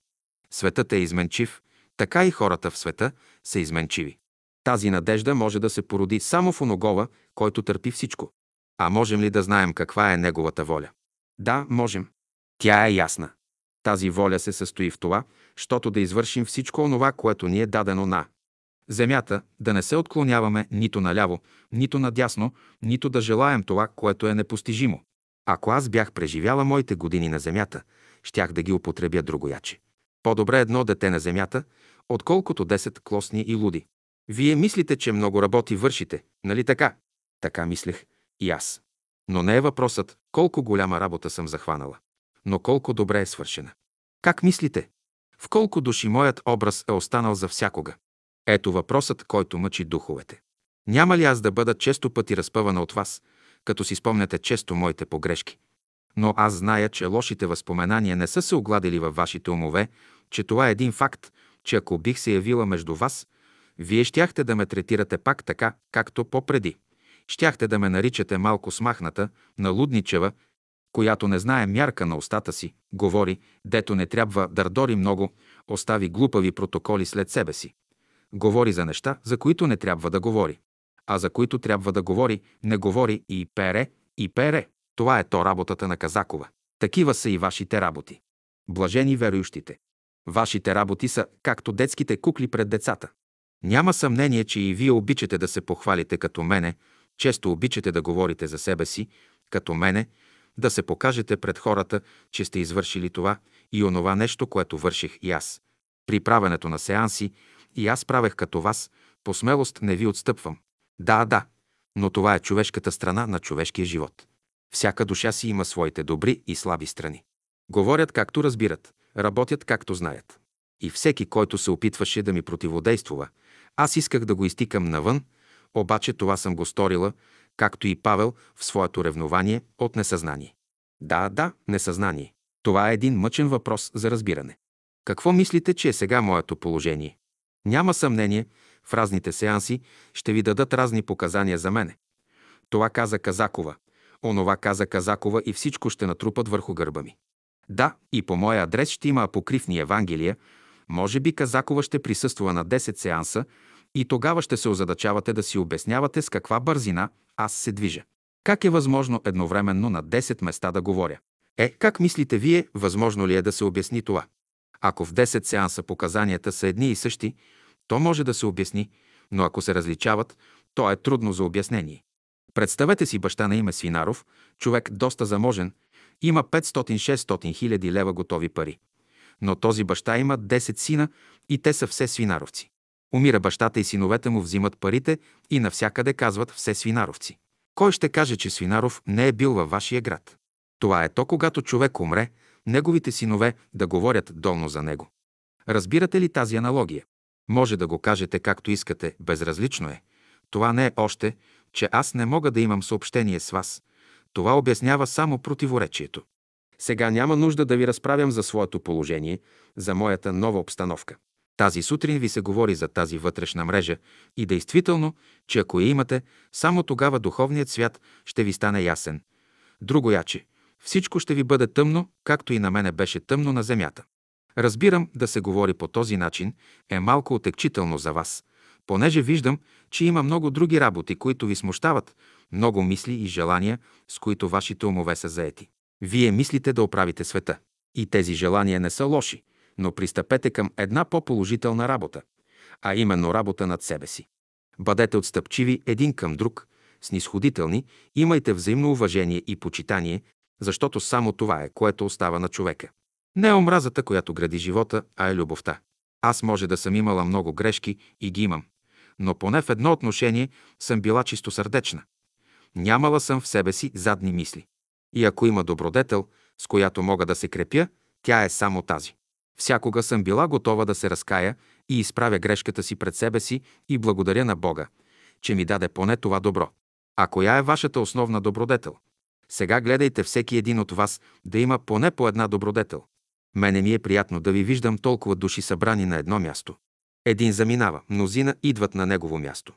Светът е изменчив, така и хората в света са изменчиви. Тази надежда може да се породи само в оногова, който търпи всичко. А можем ли да знаем каква е неговата воля? Да, можем. Тя е ясна. Тази воля се състои в това, щото да извършим всичко онова, което ни е дадено на земята, да не се отклоняваме нито наляво, нито надясно, нито да желаем това, което е непостижимо. Ако аз бях преживяла моите години на земята, щях да ги употребя другояче. По-добре едно дете на земята, отколкото 10 клосни и луди. Вие мислите, че много работи вършите, нали така? Така мислех и аз. Но не е въпросът колко голяма работа съм захванала, но колко добре е свършена. Как мислите? В колко души моят образ е останал за всякога? Ето въпросът, който мъчи духовете. Няма ли аз да бъда често пъти разпъвана от вас, като си спомняте често моите погрешки? Но аз зная, че лошите възпоменания не са се огладили във вашите умове, че това е един факт, че ако бих се явила между вас, вие щяхте да ме третирате пак така, както по-преди. Щяхте да ме наричате малко смахната, налудничева, която не знае мярка на устата си, говори, дето не трябва дърдори много, остави глупави протоколи след себе си. Говори за неща, за които не трябва да говори. А за които трябва да говори, не говори и пере, и пере. Това е то работата на Казакова. Такива са и вашите работи. Блажени верующите. Вашите работи са както детските кукли пред децата. Няма съмнение, че и вие обичате да се похвалите като мене, често обичате да говорите за себе си, като мене, да се покажете пред хората, че сте извършили това и онова нещо, което върших и аз. При правенето на сеанси и аз правех като вас, по смелост не ви отстъпвам. Да, да, но това е човешката страна на човешкия живот. Всяка душа си има своите добри и слаби страни. Говорят както разбират, работят както знаят. И всеки, който се опитваше да ми противодействува, аз исках да го изтикам навън, обаче това съм го сторила, както и Павел в своето ревнование от несъзнание. Да, да, несъзнание. Това е един мъчен въпрос за разбиране. Какво мислите, че е сега моето положение? Няма съмнение, в разните сеанси ще ви дадат разни показания за мене. Това каза Казакова, онова каза Казакова и всичко ще натрупат върху гърба ми. Да, и по моя адрес ще има апокривни Евангелия, може би Казакова ще присъства на 10 сеанса и тогава ще се озадачавате да си обяснявате с каква бързина аз се движа. Как е възможно едновременно на 10 места да говоря? Е, как мислите вие, възможно ли е да се обясни това? Ако в 10 сеанса показанията са едни и същи, то може да се обясни, но ако се различават, то е трудно за обяснение. Представете си баща на име Свинаров, човек доста заможен, има 500-600 хиляди лева готови пари. Но този баща има 10 сина и те са все свинаровци. Умира бащата и синовете му взимат парите и навсякъде казват все свинаровци. Кой ще каже, че Свинаров не е бил във вашия град? Това е то, когато човек умре, неговите синове да говорят долно за него. Разбирате ли тази аналогия? Може да го кажете както искате, безразлично е. Това не е още, че аз не мога да имам съобщение с вас. Това обяснява само противоречието. Сега няма нужда да ви разправям за своето положение, за моята нова обстановка. Тази сутрин ви се говори за тази вътрешна мрежа и действително, че ако я имате, само тогава духовният свят ще ви стане ясен. Друго яче, всичко ще ви бъде тъмно, както и на мене беше тъмно на земята. Разбирам, да се говори по този начин е малко отекчително за вас, понеже виждам, че има много други работи, които ви смущават, много мисли и желания, с които вашите умове са заети. Вие мислите да оправите света. И тези желания не са лоши, но пристъпете към една по-положителна работа, а именно работа над себе си. Бъдете отстъпчиви един към друг, снисходителни, имайте взаимно уважение и почитание, защото само това е, което остава на човека. Не е омразата, която гради живота, а е любовта. Аз може да съм имала много грешки и ги имам, но поне в едно отношение съм била чистосърдечна. Нямала съм в себе си задни мисли. И ако има добродетел, с която мога да се крепя, тя е само тази. Всякога съм била готова да се разкая и изправя грешката си пред себе си и благодаря на Бога, че ми даде поне това добро. А коя е вашата основна добродетел? Сега гледайте всеки един от вас да има поне по една добродетел. Мене ми е приятно да ви виждам толкова души събрани на едно място. Един заминава, мнозина идват на негово място.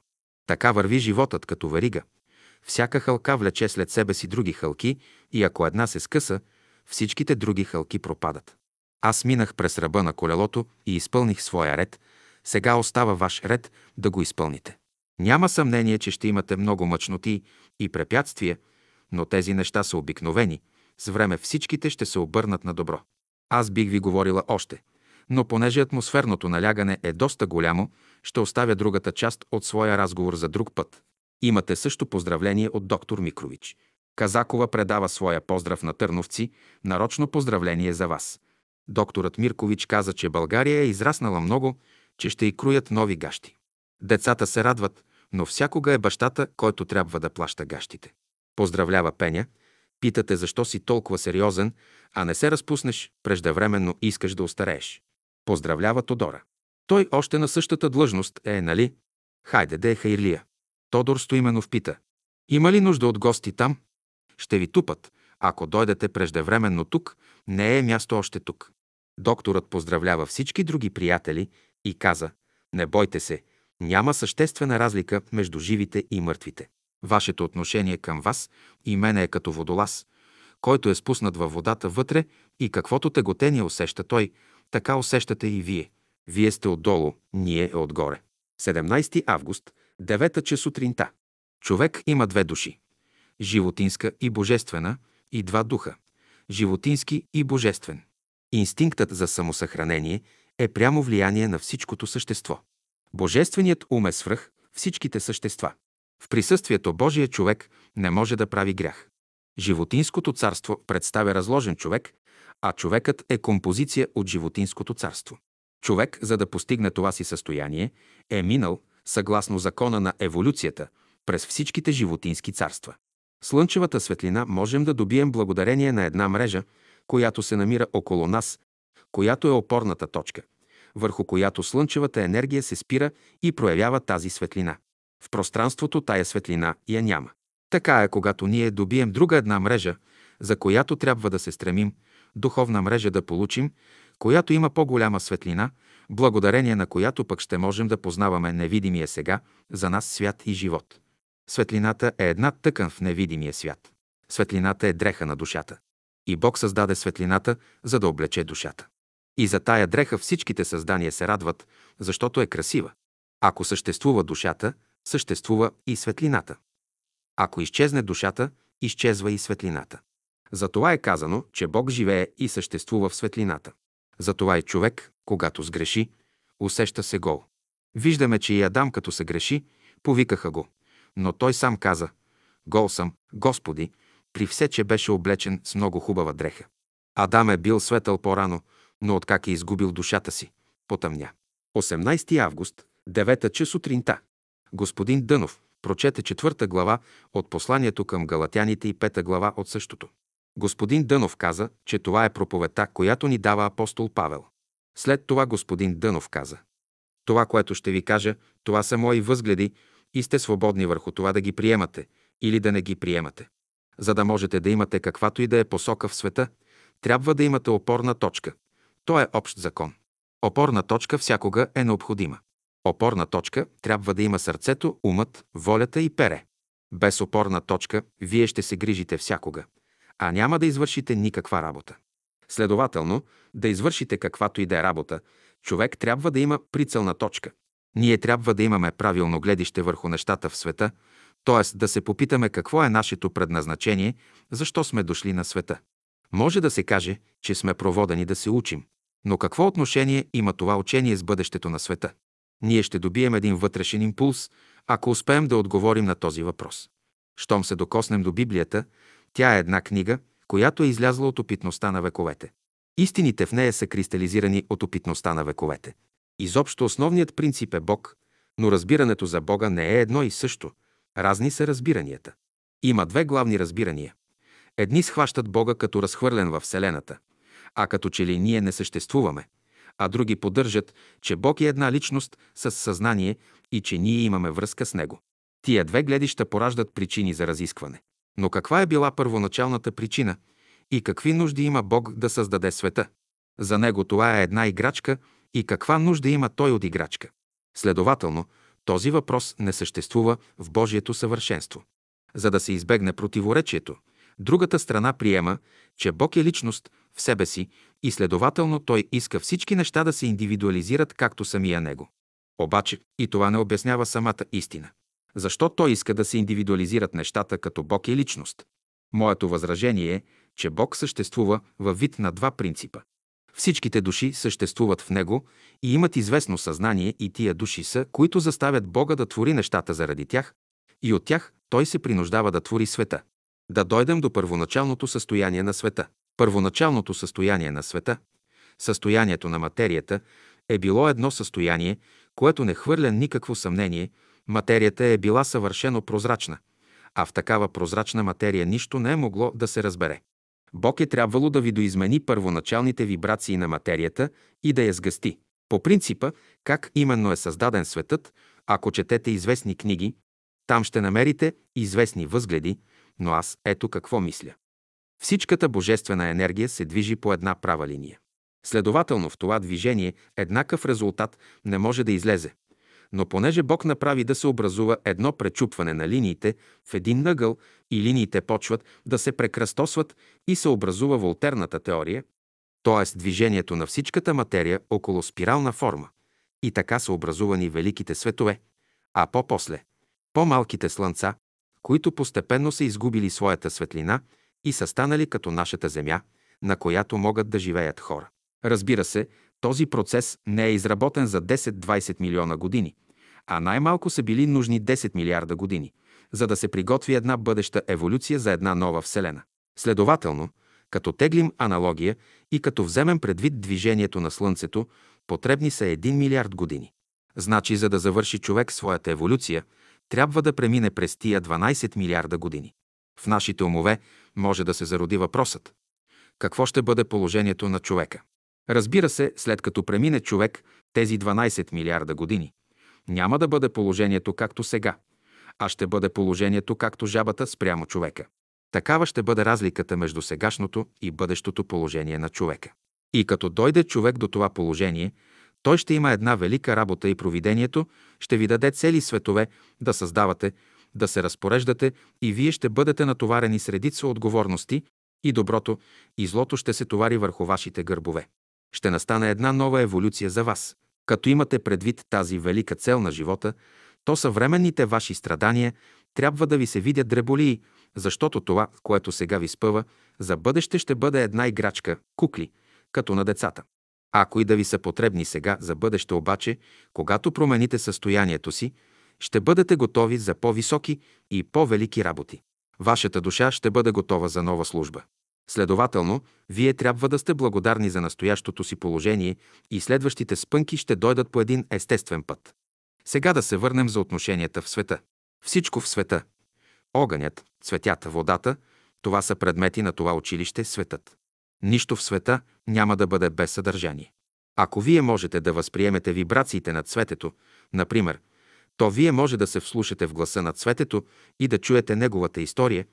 Така върви животът като варига. Всяка хълка влече след себе си други хълки и ако една се скъса, всичките други хълки пропадат. Аз минах през ръба на колелото и изпълних своя ред. Сега остава ваш ред да го изпълните. Няма съмнение, че ще имате много мъчноти и препятствия, но тези неща са обикновени. С време всичките ще се обърнат на добро. Аз бих ви говорила още, но понеже атмосферното налягане е доста голямо, ще оставя другата част от своя разговор за друг път. Имате също поздравление от доктор Микрович. Казакова предава своя поздрав на търновци, нарочно поздравление за вас. Докторът Миркович каза, че България е израснала много, че ще и круят нови гащи. Децата се радват, но всякога е бащата, който трябва да плаща гащите. Поздравлява Пеня. Питате защо си толкова сериозен, а не се разпуснеш, преждевременно искаш да остарееш. Поздравлява Тодора. Той още на същата длъжност е, нали? Хайде, де е Хайрлия. Тодор Стоименов пита. Има ли нужда от гости там? Ще ви тупат. Ако дойдете преждевременно тук, не е място още тук. Докторът поздравлява всички други приятели и каза, не бойте се, няма съществена разлика между живите и мъртвите. Вашето отношение към вас и мене е като водолаз, който е спуснат във водата вътре и каквото теготение усеща той, така усещате и вие. Вие сте отдолу, ние е отгоре. 17 август, 9 че сутринта. Човек има две души – животинска и божествена, и два духа – животински и божествен. Инстинктът за самосъхранение е прямо влияние на всичкото същество. Божественият ум е свръх всичките същества. В присъствието Божия човек не може да прави грях. Животинското царство представя разложен човек, а човекът е композиция от животинското царство. Човек, за да постигне това си състояние, е минал, съгласно закона на еволюцията, през всичките животински царства. Слънчевата светлина можем да добием благодарение на една мрежа, която се намира около нас, която е опорната точка, върху която слънчевата енергия се спира и проявява тази светлина. В пространството тая светлина я няма. Така е, когато ние добием друга една мрежа, за която трябва да се стремим, духовна мрежа да получим, която има по-голяма светлина, благодарение на която пък ще можем да познаваме невидимия сега за нас свят и живот. Светлината е една тъкан в невидимия свят. Светлината е дреха на душата. И Бог създаде светлината, за да облече душата. И за тая дреха всичките създания се радват, защото е красива. Ако съществува душата, съществува и светлината. Ако изчезне душата, изчезва и светлината. Затова е казано, че Бог живее и съществува в светлината. Затова и човек, когато сгреши, усеща се гол. Виждаме, че и Адам, като се греши, повикаха го. Но той сам каза, гол съм, Господи, при все, че беше облечен с много хубава дреха. Адам е бил светъл по-рано, но откак е изгубил душата си, потъмня. 18 август, 9 часа сутринта. Господин Дънов прочете четвърта глава от посланието към галатяните и пета глава от същото. Господин Дънов каза, че това е проповедта, която ни дава апостол Павел. След това господин Дънов каза. Това, което ще ви кажа, това са мои възгледи и сте свободни върху това да ги приемате или да не ги приемате. За да можете да имате каквато и да е посока в света, трябва да имате опорна точка. То е общ закон. Опорна точка всякога е необходима. Опорна точка трябва да има сърцето, умът, волята и пере. Без опорна точка вие ще се грижите всякога, а няма да извършите никаква работа. Следователно, да извършите каквато и да е работа, човек трябва да има прицелна точка. Ние трябва да имаме правилно гледище върху нещата в света, т.е. да се попитаме какво е нашето предназначение, защо сме дошли на света. Може да се каже, че сме проводени да се учим. Но какво отношение има това учение с бъдещето на света? Ние ще добием един вътрешен импулс, ако успеем да отговорим на този въпрос. Щом се докоснем до Библията, тя е една книга, която е излязла от опитността на вековете. Истините в нея са кристализирани от опитността на вековете. Изобщо основният принцип е Бог, но разбирането за Бога не е едно и също. Разни са разбиранията. Има две главни разбирания. Едни схващат Бога като разхвърлен във Вселената, а като че ли ние не съществуваме, а други поддържат, че Бог е една личност с съзнание и че ние имаме връзка с Него. Тия две гледища пораждат причини за разискване. Но каква е била първоначалната причина и какви нужди има Бог да създаде света? За Него това е една играчка и каква нужда има Той от играчка? Следователно, този въпрос не съществува в Божието съвършенство. За да се избегне противоречието, другата страна приема, че Бог е личност в себе си и следователно той иска всички неща да се индивидуализират както самия него. Обаче и това не обяснява самата истина. Защо той иска да се индивидуализират нещата като Бог е личност? Моето възражение е, че Бог съществува във вид на два принципа. Всичките души съществуват в Него и имат известно съзнание и тия души са, които заставят Бога да твори нещата заради тях и от тях Той се принуждава да твори света. Да дойдем до първоначалното състояние на света. Първоначалното състояние на света, състоянието на материята, е било едно състояние, което не хвърля никакво съмнение, материята е била съвършено прозрачна, а в такава прозрачна материя нищо не е могло да се разбере. Бог е трябвало да видоизмени първоначалните вибрации на материята и да я сгъсти. По принципа, как именно е създаден светът, ако четете известни книги, там ще намерите известни възгледи, но аз ето какво мисля. Всичката божествена енергия се движи по една права линия. Следователно в това движение еднакъв резултат не може да излезе. Но понеже Бог направи да се образува едно пречупване на линиите в един нъгъл и линиите почват да се прекръстосват и се образува волтерната теория, т.е. движението на всичката материя около спирална форма. И така са образувани великите светове, а по-после – по-малките слънца, които постепенно са изгубили своята светлина и са станали като нашата Земя, на която могат да живеят хора. Разбира се, този процес не е изработен за 10-20 милиона години, а най-малко са били нужни 10 милиарда години, за да се приготви една бъдеща еволюция за една нова Вселена. Следователно, като теглим аналогия и като вземем предвид движението на Слънцето, потребни са 1 милиард години. Значи, за да завърши човек своята еволюция, трябва да премине през тия 12 милиарда години. В нашите умове може да се зароди въпросът. Какво ще бъде положението на човека? Разбира се, след като премине човек тези 12 милиарда години, няма да бъде положението както сега, а ще бъде положението както жабата спрямо човека. Такава ще бъде разликата между сегашното и бъдещото положение на човека. И като дойде човек до това положение, Той ще има една велика работа и провидението ще ви даде цели светове да създавате, да се разпореждате и вие ще бъдете натоварени с редица отговорности и доброто и злото ще се товари върху вашите гърбове. Ще настане една нова еволюция за вас. Като имате предвид тази велика цел на живота, то съвременните ваши страдания трябва да ви се видят дреболии, защото това, което сега ви спъва, за бъдеще ще бъде една играчка, кукли, като на децата. Ако и да ви са потребни сега, за бъдеще обаче, когато промените състоянието си, ще бъдете готови за по-високи и по-велики работи. Вашата душа ще бъде готова за нова служба. Следователно, вие трябва да сте благодарни за настоящото си положение и следващите спънки ще дойдат по един естествен път. Сега да се върнем за отношенията в света. Всичко в света – огънят, цветята, водата – това са предмети на това училище светът. Нищо в света няма да бъде без съдържание. Ако вие можете да възприемете вибрациите на цветето, например, то вие може да се вслушате в гласа на цветето и да чуете неговата история,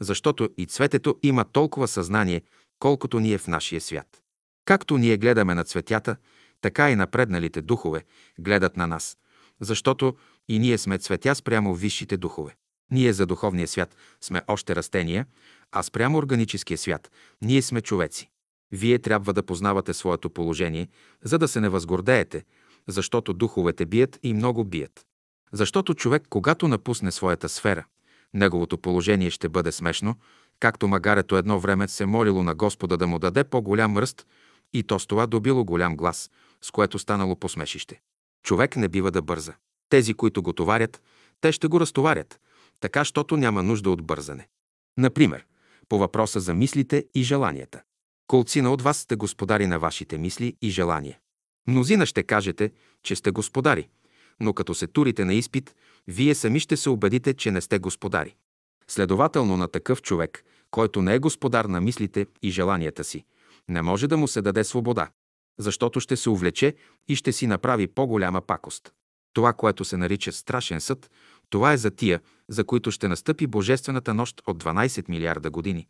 защото и цветето има толкова съзнание, колкото ние в нашия свят. Както ние гледаме на цветята, така и напредналите духове гледат на нас, защото и ние сме цветя спрямо висшите духове. Ние за духовния свят сме още растения, а спрямо органическия свят ние сме човеци. Вие трябва да познавате своето положение, за да се не възгордеете, защото духовете бият и много бият. Защото човек, когато напусне своята сфера, неговото положение ще бъде смешно, както магарето едно време се молило на Господа да му даде по-голям ръст и то с това добило голям глас, с което станало посмешище. Човек не бива да бърза. Тези, които го товарят, те ще го разтоварят, така, щото няма нужда от бързане. Например, по въпроса за мислите и желанията. Колцина от вас сте господари на вашите мисли и желания. Мнозина ще кажете, че сте господари, но като се турите на изпит, вие сами ще се убедите, че не сте господари. Следователно на такъв човек, който не е господар на мислите и желанията си, не може да му се даде свобода, защото ще се увлече и ще си направи по-голяма пакост. Това, което се нарича страшен съд, това е за тия, за които ще настъпи Божествената нощ от 12 милиарда години,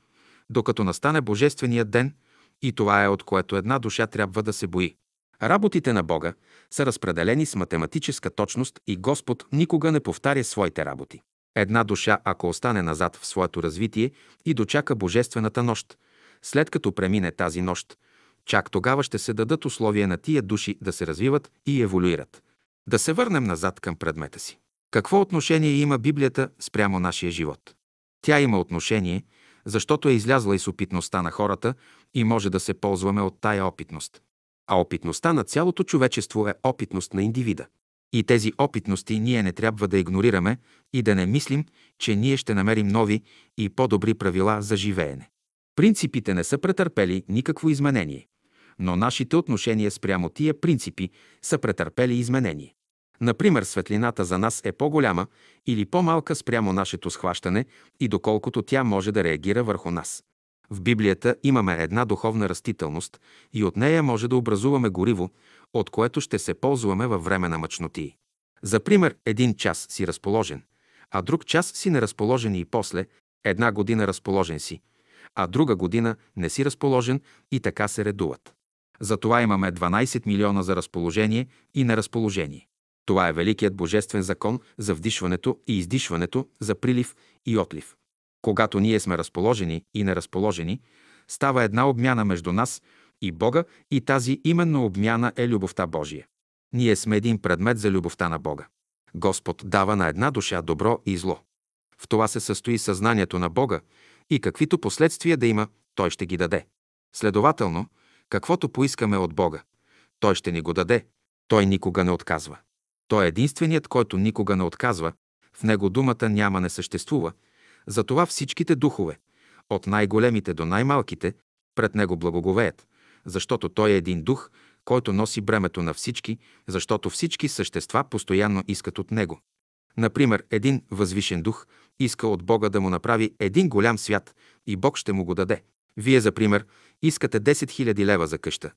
докато настане Божественият ден, и това е от което една душа трябва да се бои. Работите на Бога са разпределени с математическа точност и Господ никога не повтаря своите работи. Една душа, ако остане назад в своето развитие и дочака Божествената нощ, след като премине тази нощ, чак тогава ще се дадат условия на тия души да се развиват и еволюират. Да се върнем назад към предмета си. Какво отношение има Библията спрямо нашия живот? Тя има отношение, защото е излязла из опитността на хората и може да се ползваме от тая опитност. А опитността на цялото човечество е опитност на индивида. И тези опитности ние не трябва да игнорираме и да не мислим, че ние ще намерим нови и по-добри правила за живеене. Принципите не са претърпели никакво изменение, но нашите отношения спрямо тия принципи са претърпели изменение. Например, светлината за нас е по-голяма или по-малка спрямо нашето схващане и доколкото тя може да реагира върху нас. В Библията имаме една духовна растителност и от нея може да образуваме гориво, от което ще се ползваме във време на мъчноти. За пример, един час си разположен, а друг час си неразположен и после, една година разположен си, а друга година не си разположен и така се редуват. Затова имаме 12 милиона за разположение и неразположение. Това е великият божествен закон за вдишването и издишването, за прилив и отлив. Когато ние сме разположени и неразположени, става една обмяна между нас и Бога и тази именно обмяна е любовта Божия. Ние сме един предмет за любовта на Бога. Господ дава на една душа добро и зло. В това се състои съзнанието на Бога и каквито последствия да има, Той ще ги даде. Следователно, каквото поискаме от Бога, Той ще ни го даде. Той никога не отказва. Той е единственият, който никога не отказва. В него думата няма не съществува, затова всичките духове, от най-големите до най-малките, пред него благоговеят, защото той е един дух, който носи бремето на всички, защото всички същества постоянно искат от него. Например, един възвишен дух иска от Бога да му направи един голям свят и Бог ще му го даде. Вие, за пример, искате 10 000 лева за къща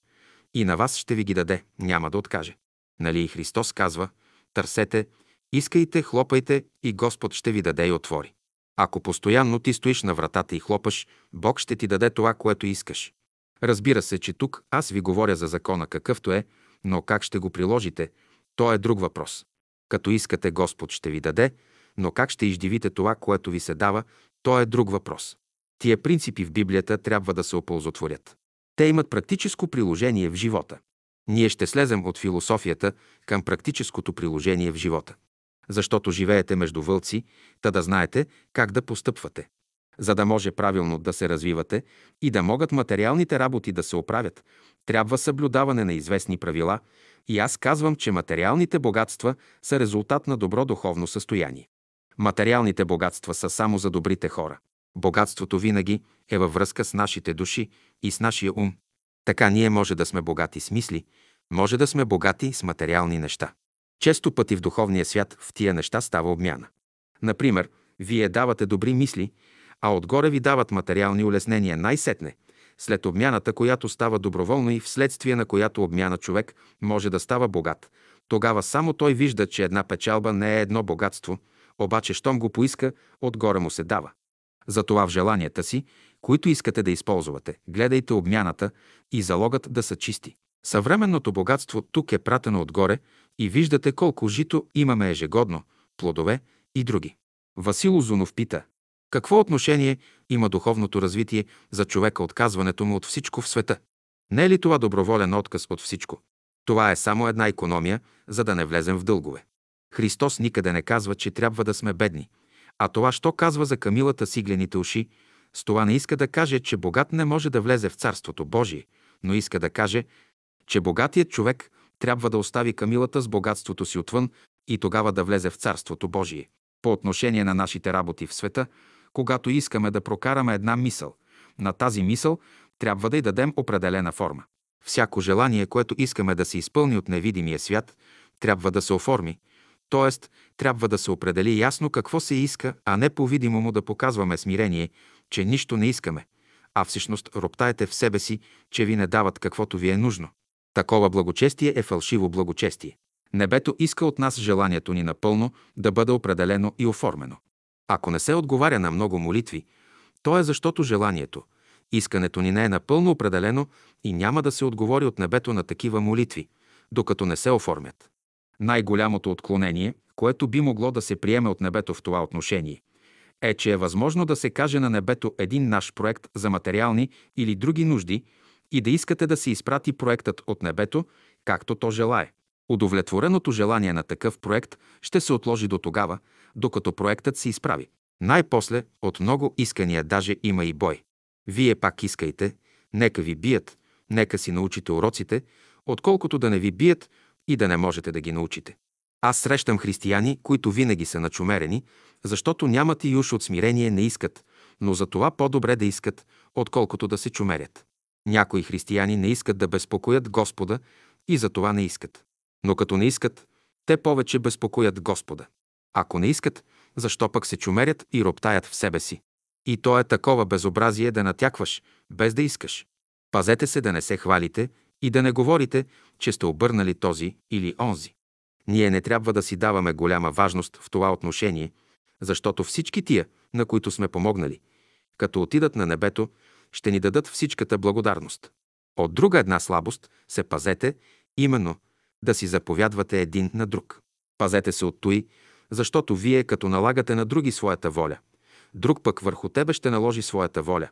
и на вас ще ви ги даде, няма да откаже. Нали и Христос казва, търсете, искайте, хлопайте и Господ ще ви даде и отвори. Ако постоянно ти стоиш на вратата и хлопаш, Бог ще ти даде това, което искаш. Разбира се, че тук аз ви говоря за закона какъвто е, но как ще го приложите, то е друг въпрос. Като искате, Господ ще ви даде, но как ще издивите това, което ви се дава, то е друг въпрос. Тия принципи в Библията трябва да се оползотворят. Те имат практическо приложение в живота. Ние ще слезем от философията към практическото приложение в живота. Защото живеете между вълци, та да знаете как да постъпвате. За да може правилно да се развивате и да могат материалните работи да се оправят, трябва съблюдаване на известни правила и аз казвам, че материалните богатства са резултат на добро духовно състояние. Материалните богатства са само за добрите хора. Богатството винаги е във връзка с нашите души и с нашия ум. Така ние може да сме богати с мисли, може да сме богати с материални неща. Често пъти в духовния свят в тия неща става обмяна. Например, вие давате добри мисли, а отгоре ви дават материални улеснения най-сетне, след обмяната, която става доброволно и вследствие на която обмяна човек може да става богат. Тогава само той вижда, че една печалба не е едно богатство, обаче щом го поиска, отгоре му се дава. Затова в желанията си, които искате да използвате, гледайте обмяната и залогът да са чисти. Съвременното богатство тук е пратено отгоре и виждате колко жито имаме ежегодно, плодове и други. Васил Озунов пита, какво отношение има духовното развитие за човека отказването му от всичко в света? Не е ли това доброволен отказ от всичко? Това е само една економия, за да не влезем в дългове. Христос никъде не казва, че трябва да сме бедни. А това, що казва за камилата с иглените уши, с това не иска да каже, че богат не може да влезе в Царството Божие, но иска да каже, че богатият човек трябва да остави камилата с богатството си отвън и тогава да влезе в Царството Божие. По отношение на нашите работи в света, когато искаме да прокараме една мисъл, на тази мисъл трябва да й дадем определена форма. Всяко желание, което искаме да се изпълни от невидимия свят, трябва да се оформи, т.е. трябва да се определи ясно какво се иска, а не по-видимо му да показваме смирение, че нищо не искаме, а всъщност роптаете в себе си, че ви не дават каквото ви е нужно. Такова благочестие е фалшиво благочестие. Небето иска от нас желанието ни напълно да бъде определено и оформено. Ако не се отговаря на много молитви, то е защото желанието, искането ни не е напълно определено и няма да се отговори от небето на такива молитви, докато не се оформят. Най-голямото отклонение, което би могло да се приеме от небето в това отношение, е, че е възможно да се каже на небето един наш проект за материални или други нужди и да искате да се изпрати проектът от небето, както то желае. Удовлетвореното желание на такъв проект ще се отложи до тогава, докато проектът се изправи. Най-после от много искания даже има и бой. Вие пак искайте, нека ви бият, нека си научите уроците, отколкото да не ви бият и да не можете да ги научите. Аз срещам християни, които винаги са начумерени, защото нямат и уж от смирение не искат, но за това по-добре да искат, отколкото да се чумерят. Някои християни не искат да безпокоят Господа и за това не искат. Но като не искат, те повече безпокоят Господа. Ако не искат, защо пък се чумерят и роптаят в себе си? И то е такова безобразие да натякваш, без да искаш. Пазете се да не се хвалите и да не говорите, че сте обърнали този или онзи. Ние не трябва да си даваме голяма важност в това отношение, защото всички тия, на които сме помогнали, като отидат на небето, ще ни дадат всичката благодарност. От друга една слабост се пазете, именно да си заповядвате един на друг. Пазете се от той, защото вие като налагате на други своята воля, друг пък върху тебе ще наложи своята воля,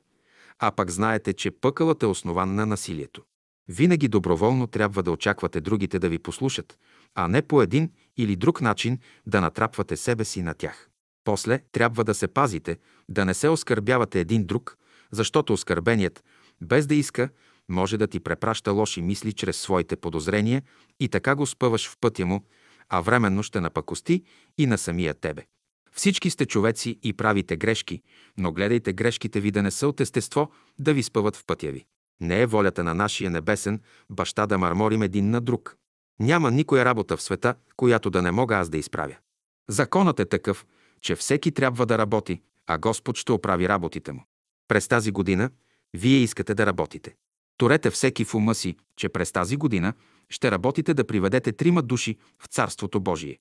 а пък знаете, че пъкълът е основан на насилието. Винаги доброволно трябва да очаквате другите да ви послушат, а не по един или друг начин да натрапвате себе си на тях. После трябва да се пазите, да не се оскърбявате един друг, защото оскърбеният, без да иска, може да ти препраща лоши мисли чрез своите подозрения и така го спъваш в пътя му, а временно ще напакости и на самия тебе. Всички сте човеци и правите грешки, но гледайте грешките ви да не са от естество да ви спъват в пътя ви. Не е волята на нашия небесен баща да марморим един на друг. Няма никоя работа в света, която да не мога аз да изправя. Законът е такъв, че всеки трябва да работи, а Господ ще оправи работите му. През тази година вие искате да работите. Торете всеки в ума си, че през тази година ще работите да приведете трима души в Царството Божие.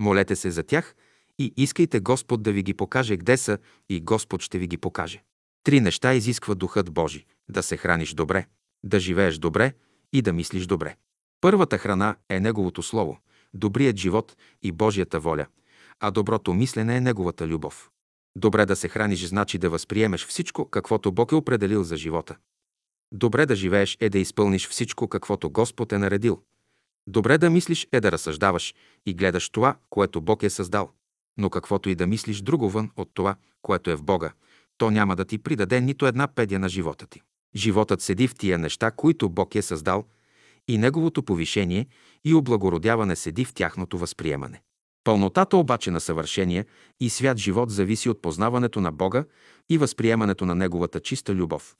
Молете се за тях и искайте Господ да ви ги покаже къде са и Господ ще ви ги покаже. Три неща изисква Духът Божи – да се храниш добре, да живееш добре и да мислиш добре. Първата храна е Неговото Слово, добрият живот и Божията воля, а доброто мислене е Неговата любов. Добре да се храниш значи да възприемеш всичко, каквото Бог е определил за живота. Добре да живееш е да изпълниш всичко, каквото Господ е наредил. Добре да мислиш е да разсъждаваш и гледаш това, което Бог е създал. Но каквото и да мислиш друго вън от това, което е в Бога, то няма да ти придаде нито една педя на живота ти. Животът седи в тия неща, които Бог е създал, и неговото повишение и облагородяване седи в тяхното възприемане. Пълнотата обаче на съвършение и свят живот зависи от познаването на Бога и възприемането на Неговата чиста любов.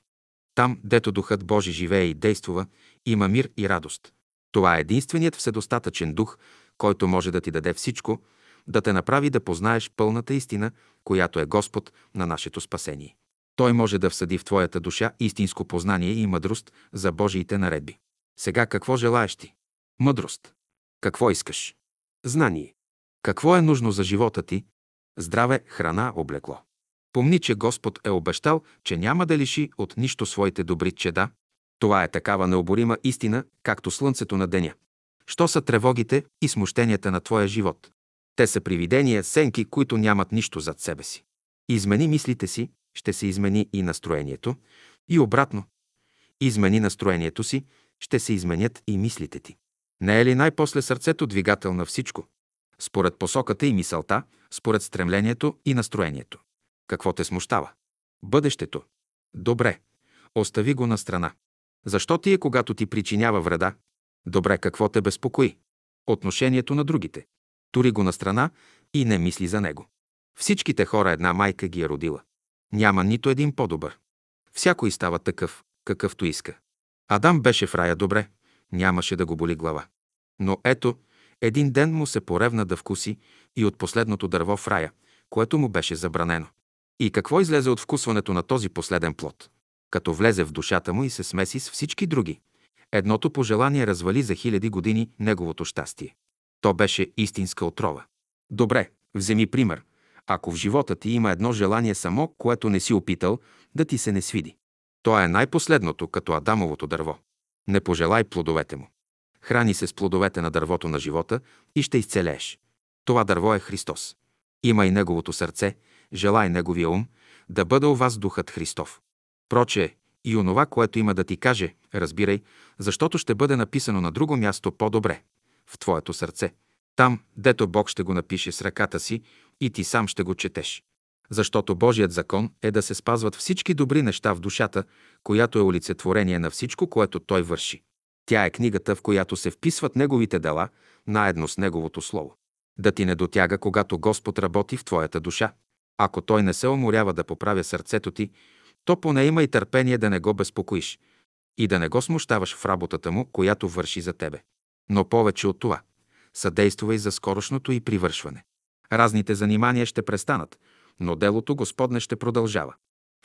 Там, дето Духът Божи живее и действува, има мир и радост. Това е единственият вседостатъчен дух, който може да ти даде всичко, да те направи да познаеш пълната истина, която е Господ на нашето спасение. Той може да всъди в твоята душа истинско познание и мъдрост за Божиите наредби. Сега какво желаеш ти? Мъдрост. Какво искаш? Знание. Какво е нужно за живота ти? Здраве, храна, облекло. Помни, че Господ е обещал, че няма да лиши от нищо своите добри чеда. Това е такава необорима истина, както слънцето на деня. Що са тревогите и смущенията на твоя живот? Те са привидения, сенки, които нямат нищо зад себе си. Измени мислите си, ще се измени и настроението, и обратно. Измени настроението си, ще се изменят и мислите ти. Не е ли най-после сърцето двигател на всичко? Според посоката и мисълта, според стремлението и настроението. Какво те смущава? Бъдещето. Добре. Остави го на страна. Защо ти е, когато ти причинява вреда? Добре, какво те безпокои? Отношението на другите. Тури го на страна и не мисли за него. Всичките хора една майка ги е родила. Няма нито един по-добър. Всякой става такъв, какъвто иска. Адам беше в рая добре, нямаше да го боли глава. Но ето, един ден му се поревна да вкуси и от последното дърво в рая, което му беше забранено. И какво излезе от вкусването на този последен плод? Като влезе в душата му и се смеси с всички други. Едното пожелание развали за хиляди години неговото щастие. То беше истинска отрова. Добре, вземи пример. Ако в живота ти има едно желание само, което не си опитал, да ти се не свиди. То е най-последното, като Адамовото дърво. Не пожелай плодовете му. Храни се с плодовете на дървото на живота и ще изцелееш. Това дърво е Христос. Има и Неговото сърце, желай Неговия ум, да бъде у вас Духът Христов. Проче, и онова, което има да ти каже, разбирай, защото ще бъде написано на друго място по-добре, в твоето сърце. Там, дето Бог ще го напише с ръката си и ти сам ще го четеш. Защото Божият закон е да се спазват всички добри неща в душата, която е олицетворение на всичко, което Той върши. Тя е книгата, в която се вписват Неговите дела, наедно с Неговото Слово. Да ти не дотяга, когато Господ работи в твоята душа. Ако Той не се уморява да поправя сърцето ти, то поне има и търпение да не го безпокоиш и да не го смущаваш в работата му, която върши за тебе. Но повече от това, съдействай за скорошното и привършване. Разните занимания ще престанат, но делото Господне ще продължава.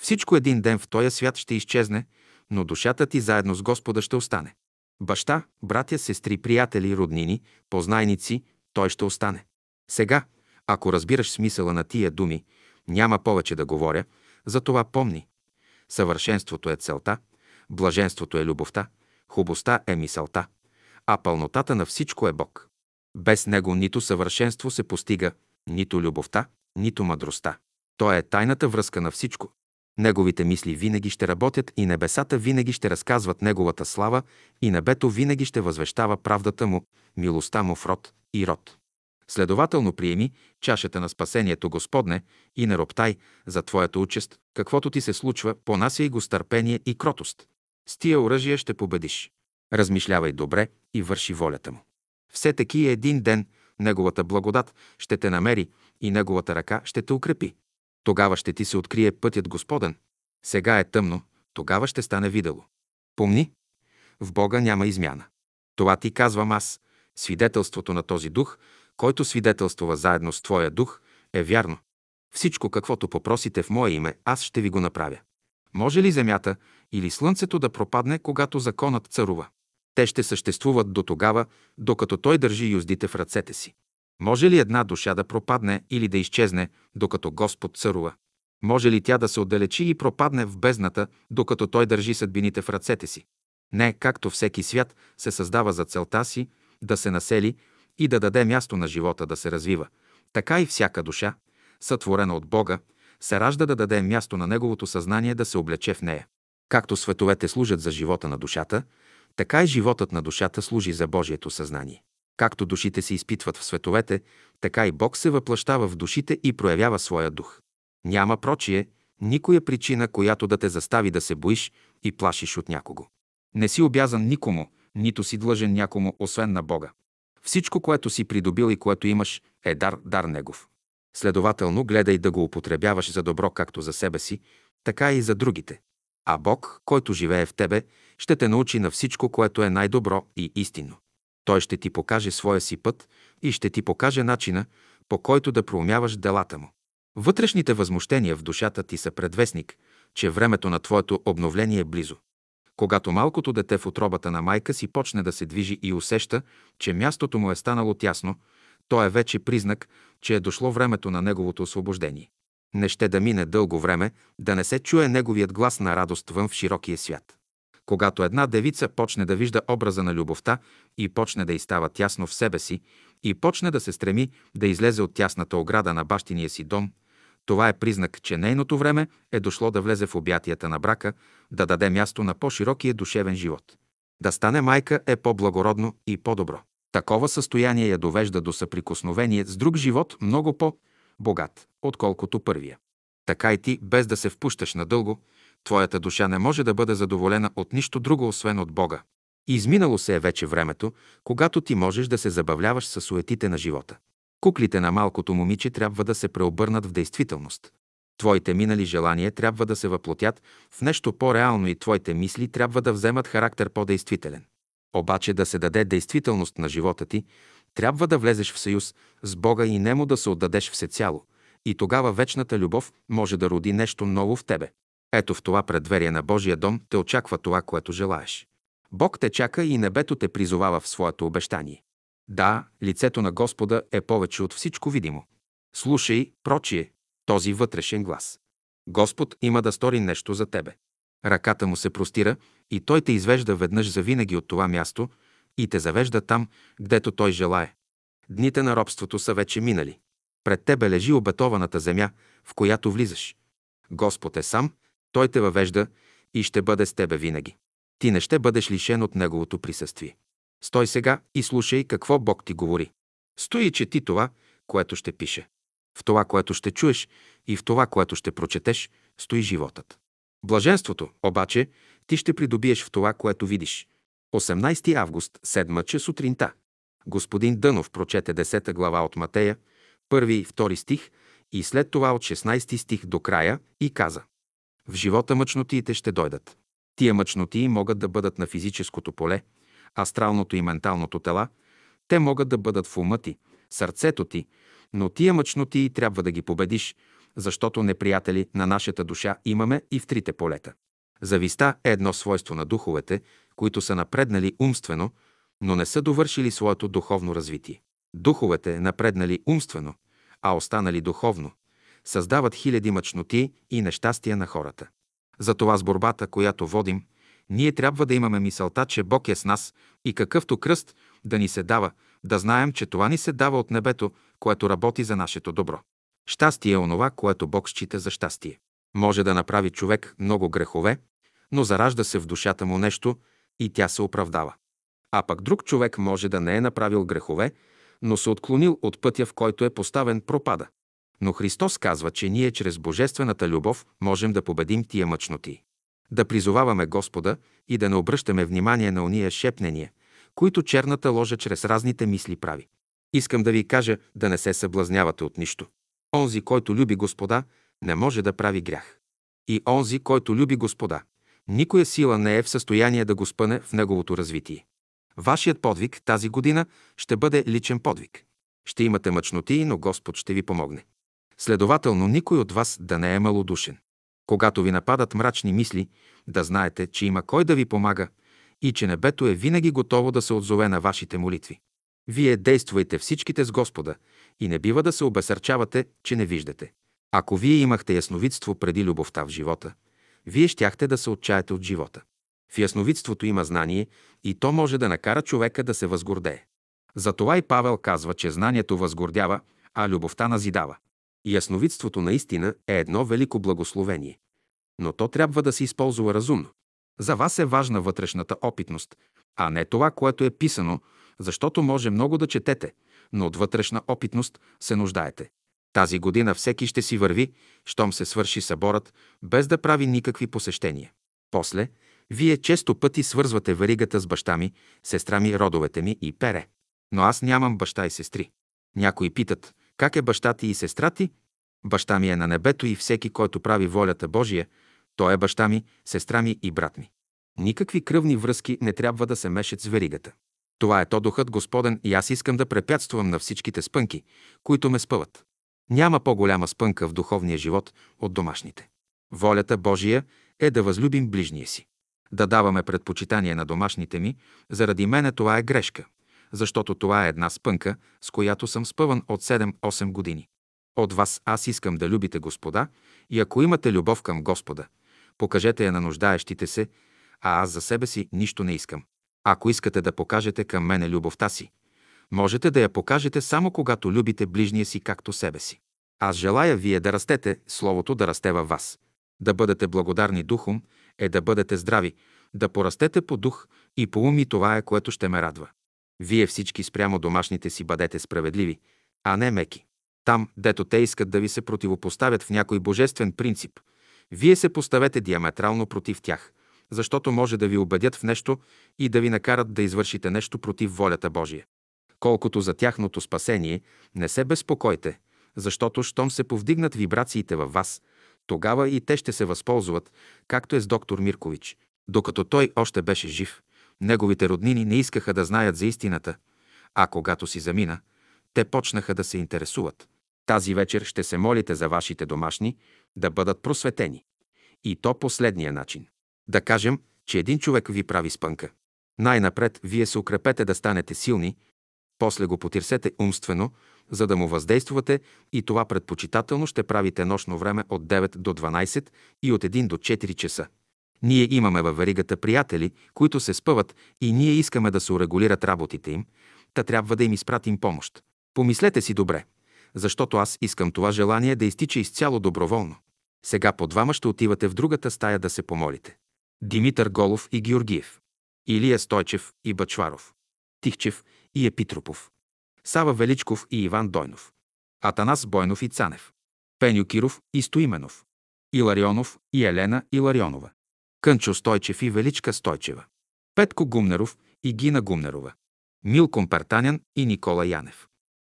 Всичко един ден в този свят ще изчезне, но душата ти заедно с Господа ще остане. Баща, братя, сестри, приятели, роднини, познайници, той ще остане. Сега, ако разбираш смисъла на тия думи, няма повече да говоря, затова помни. Съвършенството е целта, блаженството е любовта, хубостта е мисълта, а пълнотата на всичко е Бог. Без Него нито съвършенство се постига, нито любовта, нито мъдростта. То е тайната връзка на всичко. Неговите мисли винаги ще работят и небесата винаги ще разказват Неговата слава и небето винаги ще възвещава правдата му, милостта му в род и род. Следователно приеми чашата на спасението Господне и не роптай за Твоята участ, каквото ти се случва, понася и го с търпение и кротост. С тия оръжия ще победиш. Размишлявай добре и върши волята му. Все таки един ден Неговата благодат ще те намери и Неговата ръка ще те укрепи. Тогава ще ти се открие пътят Господен. Сега е тъмно, тогава ще стане видело. Помни, в Бога няма измяна. Това ти казвам аз. Свидетелството на този дух, който свидетелствува заедно с Твоя дух, е вярно. Всичко, каквото попросите в Мое име, аз ще ви го направя. Може ли земята или слънцето да пропадне, когато законът царува? Те ще съществуват до тогава, докато той държи юздите в ръцете си. Може ли една душа да пропадне или да изчезне, докато Господ царува? Може ли тя да се отдалечи и пропадне в бездната, докато той държи съдбините в ръцете си? Не, както всеки свят се създава за целта си да се насели и да даде място на живота да се развива, така и всяка душа, сътворена от Бога, се ражда да даде място на неговото съзнание да се облече в нея. Както световете служат за живота на душата, така и животът на душата служи за Божието съзнание. Както душите се изпитват в световете, така и Бог се въплащава в душите и проявява своя дух. Няма прочие, никоя причина, която да те застави да се боиш и плашиш от някого. Не си обязан никому, нито си длъжен някому, освен на Бога. Всичко, което си придобил и което имаш, е дар, дар Негов. Следователно, гледай да го употребяваш за добро както за себе си, така и за другите. А Бог, който живее в тебе, ще те научи на всичко, което е най-добро и истинно. Той ще ти покаже своя си път и ще ти покаже начина, по който да проумяваш делата му. Вътрешните възмущения в душата ти са предвестник, че времето на твоето обновление е близо. Когато малкото дете в отробата на майка си почне да се движи и усеща, че мястото му е станало тясно, то е вече признак, че е дошло времето на неговото освобождение. Не ще да мине дълго време, да не се чуе неговият глас на радост вън в широкия свят. Когато една девица почне да вижда образа на любовта и почне да изстава тясно в себе си и почне да се стреми да излезе от тясната ограда на бащиния си дом, това е признак, че нейното време е дошло да влезе в обятията на брака, да даде място на по-широкия душевен живот. Да стане майка е по-благородно и по-добро. Такова състояние я довежда до съприкосновение с друг живот много по-богат, отколкото първия. Така и ти, без да се впущаш надълго, твоята душа не може да бъде задоволена от нищо друго, освен от Бога. Изминало се е вече времето, когато ти можеш да се забавляваш с суетите на живота. Куклите на малкото момиче трябва да се преобърнат в действителност. Твоите минали желания трябва да се въплотят в нещо по-реално и твоите мисли трябва да вземат характер по-действителен. Обаче да се даде действителност на живота ти, трябва да влезеш в съюз с Бога и нему да се отдадеш всецяло. И тогава вечната любов може да роди нещо ново в тебе. Ето в това предверие на Божия дом те очаква това, което желаеш. Бог те чака и небето те призовава в своето обещание. Да, лицето на Господа е повече от всичко видимо. Слушай, прочие, този вътрешен глас. Господ има да стори нещо за тебе. Ръката му се простира и той те извежда веднъж за винаги от това място и те завежда там, гдето той желае. Дните на робството са вече минали. Пред тебе лежи обетованата земя, в която влизаш. Господ е сам, той те въвежда и ще бъде с тебе винаги. Ти не ще бъдеш лишен от Неговото присъствие. Стой сега и слушай какво Бог ти говори. Стои и чети това, което ще пише. В това, което ще чуеш и в това, което ще прочетеш, стои животът. Блаженството, обаче, ти ще придобиеш в това, което видиш. 18 август, 7 че сутринта. Господин Дънов прочете 10 глава от Матея, първи и втори стих и след това от 16 стих до края и каза В живота мъчнотиите ще дойдат. Тия мъчнотии могат да бъдат на физическото поле, астралното и менталното тела, те могат да бъдат в ума ти, сърцето ти, но тия мъчноти трябва да ги победиш, защото неприятели на нашата душа имаме и в трите полета. Зависта е едно свойство на духовете, които са напреднали умствено, но не са довършили своето духовно развитие. Духовете, напреднали умствено, а останали духовно, създават хиляди мъчноти и нещастия на хората. Затова с борбата, която водим, ние трябва да имаме мисълта, че Бог е с нас и какъвто кръст да ни се дава, да знаем, че това ни се дава от небето, което работи за нашето добро. Щастие е онова, което Бог счита за щастие. Може да направи човек много грехове, но заражда се в душата му нещо и тя се оправдава. А пък друг човек може да не е направил грехове, но се отклонил от пътя, в който е поставен пропада. Но Христос казва, че ние чрез Божествената любов можем да победим тия мъчноти. Да призоваваме Господа и да не обръщаме внимание на уния шепнения, които черната ложа чрез разните мисли прави. Искам да ви кажа да не се съблазнявате от нищо. Онзи, който люби Господа, не може да прави грях. И онзи, който люби Господа, никоя сила не е в състояние да го спъне в неговото развитие. Вашият подвиг тази година ще бъде личен подвиг. Ще имате мъчноти, но Господ ще ви помогне. Следователно, никой от вас да не е малодушен. Когато ви нападат мрачни мисли, да знаете, че има кой да ви помага и че небето е винаги готово да се отзове на вашите молитви. Вие действайте всичките с Господа и не бива да се обесърчавате, че не виждате. Ако вие имахте ясновидство преди любовта в живота, вие щяхте да се отчаяте от живота. В ясновидството има знание и то може да накара човека да се възгордее. Затова и Павел казва, че знанието възгордява, а любовта назидава. Ясновидството наистина е едно велико благословение. Но то трябва да се използва разумно. За вас е важна вътрешната опитност, а не това, което е писано, защото може много да четете, но от вътрешна опитност се нуждаете. Тази година всеки ще си върви, щом се свърши съборът, без да прави никакви посещения. После, вие често пъти свързвате веригата с баща ми, сестра ми, родовете ми и пере. Но аз нямам баща и сестри. Някои питат, как е баща ти и сестра ти? Баща ми е на небето и всеки, който прави волята Божия, той е баща ми, сестра ми и брат ми. Никакви кръвни връзки не трябва да се мешат с веригата. Това е то духът Господен и аз искам да препятствам на всичките спънки, които ме спъват. Няма по-голяма спънка в духовния живот от домашните. Волята Божия е да възлюбим ближния си. Да даваме предпочитание на домашните ми, заради мене това е грешка, защото това е една спънка, с която съм спъван от 7-8 години. От вас аз искам да любите Господа и ако имате любов към Господа, покажете я на нуждаещите се, а аз за себе си нищо не искам. Ако искате да покажете към мене любовта си, можете да я покажете само когато любите ближния си както себе си. Аз желая вие да растете, Словото да расте във вас. Да бъдете благодарни духом е да бъдете здрави, да порастете по дух и по ум и това е, което ще ме радва. Вие всички спрямо домашните си бъдете справедливи, а не меки. Там, дето те искат да ви се противопоставят в някой божествен принцип, вие се поставете диаметрално против тях, защото може да ви убедят в нещо и да ви накарат да извършите нещо против волята Божия. Колкото за тяхното спасение, не се безпокойте, защото щом се повдигнат вибрациите във вас, тогава и те ще се възползват, както е с доктор Миркович. Докато той още беше жив, неговите роднини не искаха да знаят за истината, а когато си замина, те почнаха да се интересуват. Тази вечер ще се молите за вашите домашни да бъдат просветени. И то последния начин. Да кажем, че един човек ви прави спънка. Най-напред вие се укрепете да станете силни, после го потирсете умствено, за да му въздействате и това предпочитателно ще правите нощно време от 9 до 12 и от 1 до 4 часа. Ние имаме във веригата приятели, които се спъват и ние искаме да се урегулират работите им, та трябва да им изпратим помощ. Помислете си добре, защото аз искам това желание да изтича изцяло доброволно. Сега по двама ще отивате в другата стая да се помолите. Димитър Голов и Георгиев. Илия Стойчев и Бачваров. Тихчев и Епитропов. Сава Величков и Иван Дойнов. Атанас Бойнов и Цанев. Пеню Киров и Стоименов. Иларионов и Елена Иларионова. Кънчо Стойчев и Величка Стойчева. Петко Гумнеров и Гина Гумнерова. Милком Пертанян и Никола Янев.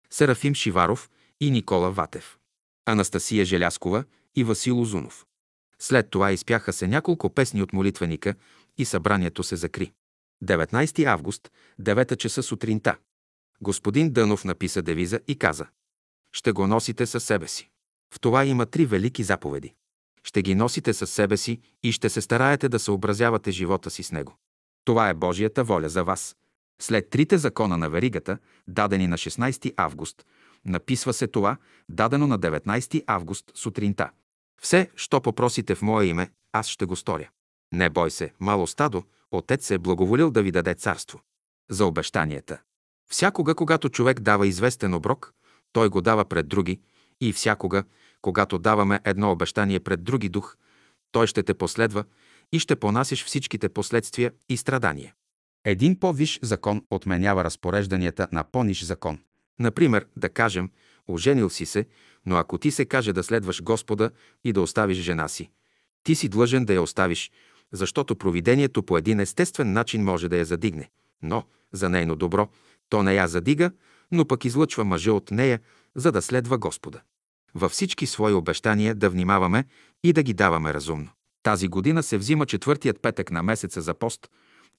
Серафим Шиваров и Никола Ватев. Анастасия Желяскова и Васил Озунов. След това изпяха се няколко песни от молитвеника и събранието се закри. 19 август, 9 часа сутринта. Господин Дънов написа девиза и каза «Ще го носите със себе си». В това има три велики заповеди. Ще ги носите със себе си и ще се стараете да съобразявате живота си с него. Това е Божията воля за вас. След трите закона на веригата, дадени на 16 август, написва се това, дадено на 19 август сутринта. Все, що попросите в мое име, аз ще го сторя. Не бой се, мало стадо, Отец се е благоволил да ви даде царство. За обещанията. Всякога, когато човек дава известен оброк, той го дава пред други и всякога, когато даваме едно обещание пред други дух, той ще те последва и ще понасиш всичките последствия и страдания. Един по-виш закон отменява разпорежданията на по-ниш закон. Например, да кажем, оженил си се, но ако ти се каже да следваш Господа и да оставиш жена си, ти си длъжен да я оставиш, защото провидението по един естествен начин може да я задигне. Но, за нейно добро, то не я задига, но пък излъчва мъжа от нея, за да следва Господа. Във всички свои обещания да внимаваме и да ги даваме разумно. Тази година се взима четвъртият петък на месеца за пост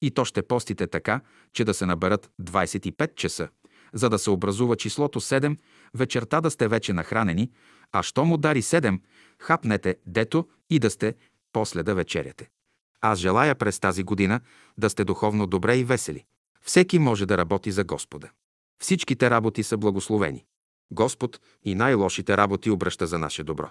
и то ще постите така, че да се наберат 25 часа, за да се образува числото 7, вечерта да сте вече нахранени, а що му дари 7, хапнете дето и да сте после да вечеряте. Аз желая през тази година да сте духовно добре и весели. Всеки може да работи за Господа. Всичките работи са благословени. Господ и най-лошите работи обръща за наше добро.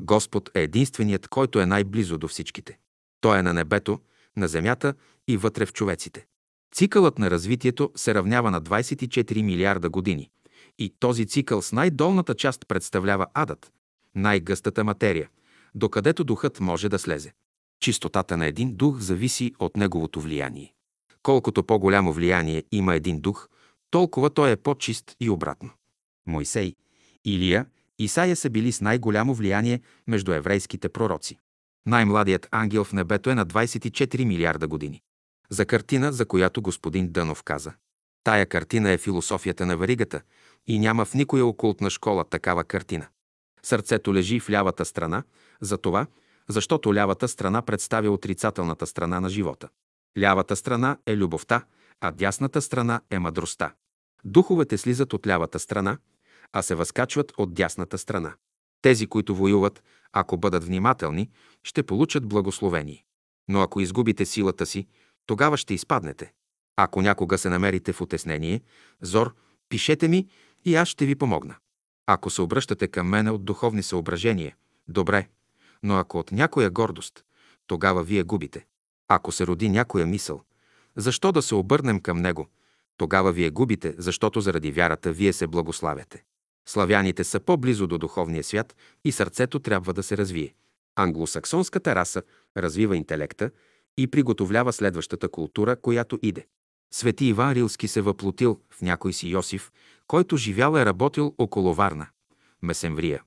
Господ е единственият, който е най-близо до всичките. Той е на небето, на Земята и вътре в човеците. Цикълът на развитието се равнява на 24 милиарда години. И този цикъл с най-долната част представлява адът, най-гъстата материя, докъдето духът може да слезе. Чистотата на един дух зависи от неговото влияние. Колкото по-голямо влияние има един дух, толкова той е по-чист и обратно. Мойсей, Илия, Исаия са били с най-голямо влияние между еврейските пророци. Най-младият ангел в небето е на 24 милиарда години. За картина, за която господин Дънов каза. Тая картина е философията на варигата и няма в никоя окултна школа такава картина. Сърцето лежи в лявата страна, за това, защото лявата страна представя отрицателната страна на живота. Лявата страна е любовта, а дясната страна е мъдростта. Духовете слизат от лявата страна, а се възкачват от дясната страна. Тези, които воюват, ако бъдат внимателни, ще получат благословение. Но ако изгубите силата си, тогава ще изпаднете. Ако някога се намерите в отеснение, зор, пишете ми и аз ще ви помогна. Ако се обръщате към мене от духовни съображения, добре, но ако от някоя гордост, тогава вие губите. Ако се роди някоя мисъл, защо да се обърнем към него, тогава вие губите, защото заради вярата вие се благославяте. Славяните са по-близо до духовния свят и сърцето трябва да се развие. Англосаксонската раса развива интелекта и приготовлява следващата култура, която иде. Свети Иван Рилски се въплотил в някой си Йосиф, който живял е работил около Варна, Месемврия.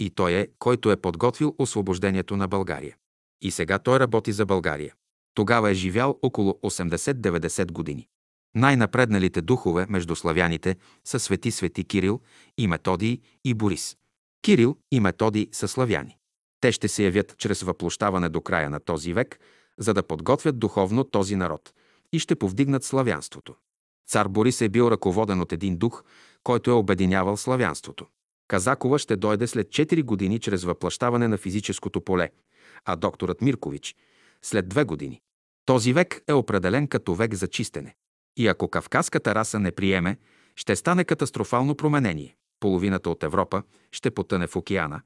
И той е, който е подготвил освобождението на България. И сега той работи за България. Тогава е живял около 80-90 години. Най-напредналите духове между славяните са свети свети Кирил и Методий и Борис. Кирил и Методий са славяни. Те ще се явят чрез въплощаване до края на този век, за да подготвят духовно този народ и ще повдигнат славянството. Цар Борис е бил ръководен от един дух, който е обединявал славянството. Казакова ще дойде след 4 години чрез въплащаване на физическото поле, а докторът Миркович – след 2 години. Този век е определен като век за чистене. И ако кавказската раса не приеме, ще стане катастрофално променение. Половината от Европа ще потъне в океана,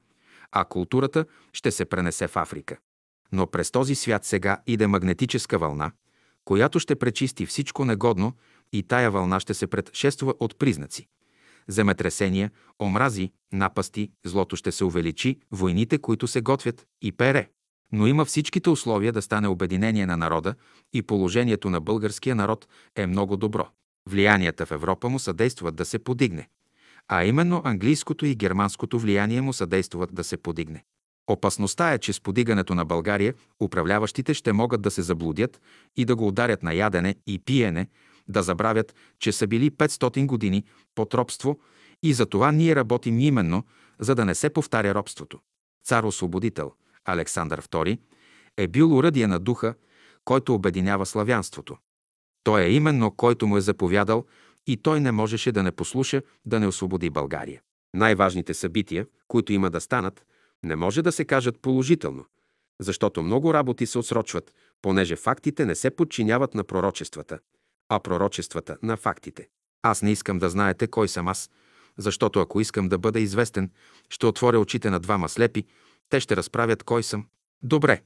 а културата ще се пренесе в Африка. Но през този свят сега иде магнетическа вълна, която ще пречисти всичко негодно и тая вълна ще се предшества от признаци. Земетресения, омрази, напасти, злото ще се увеличи, войните, които се готвят и пере. Но има всичките условия да стане обединение на народа и положението на българския народ е много добро. Влиянията в Европа му съдействат да се подигне. А именно английското и германското влияние му съдействат да се подигне. Опасността е, че с подигането на България управляващите ще могат да се заблудят и да го ударят на ядене и пиене, да забравят, че са били 500 години под робство и за това ние работим именно, за да не се повтаря робството. Цар-освободител Александър II е бил уръдие на духа, който обединява славянството. Той е именно който му е заповядал и той не можеше да не послуша да не освободи България. Най-важните събития, които има да станат, не може да се кажат положително, защото много работи се отсрочват, понеже фактите не се подчиняват на пророчествата, а пророчествата на фактите. Аз не искам да знаете кой съм аз, защото ако искам да бъда известен, ще отворя очите на двама слепи, те ще разправят кой съм. Добре,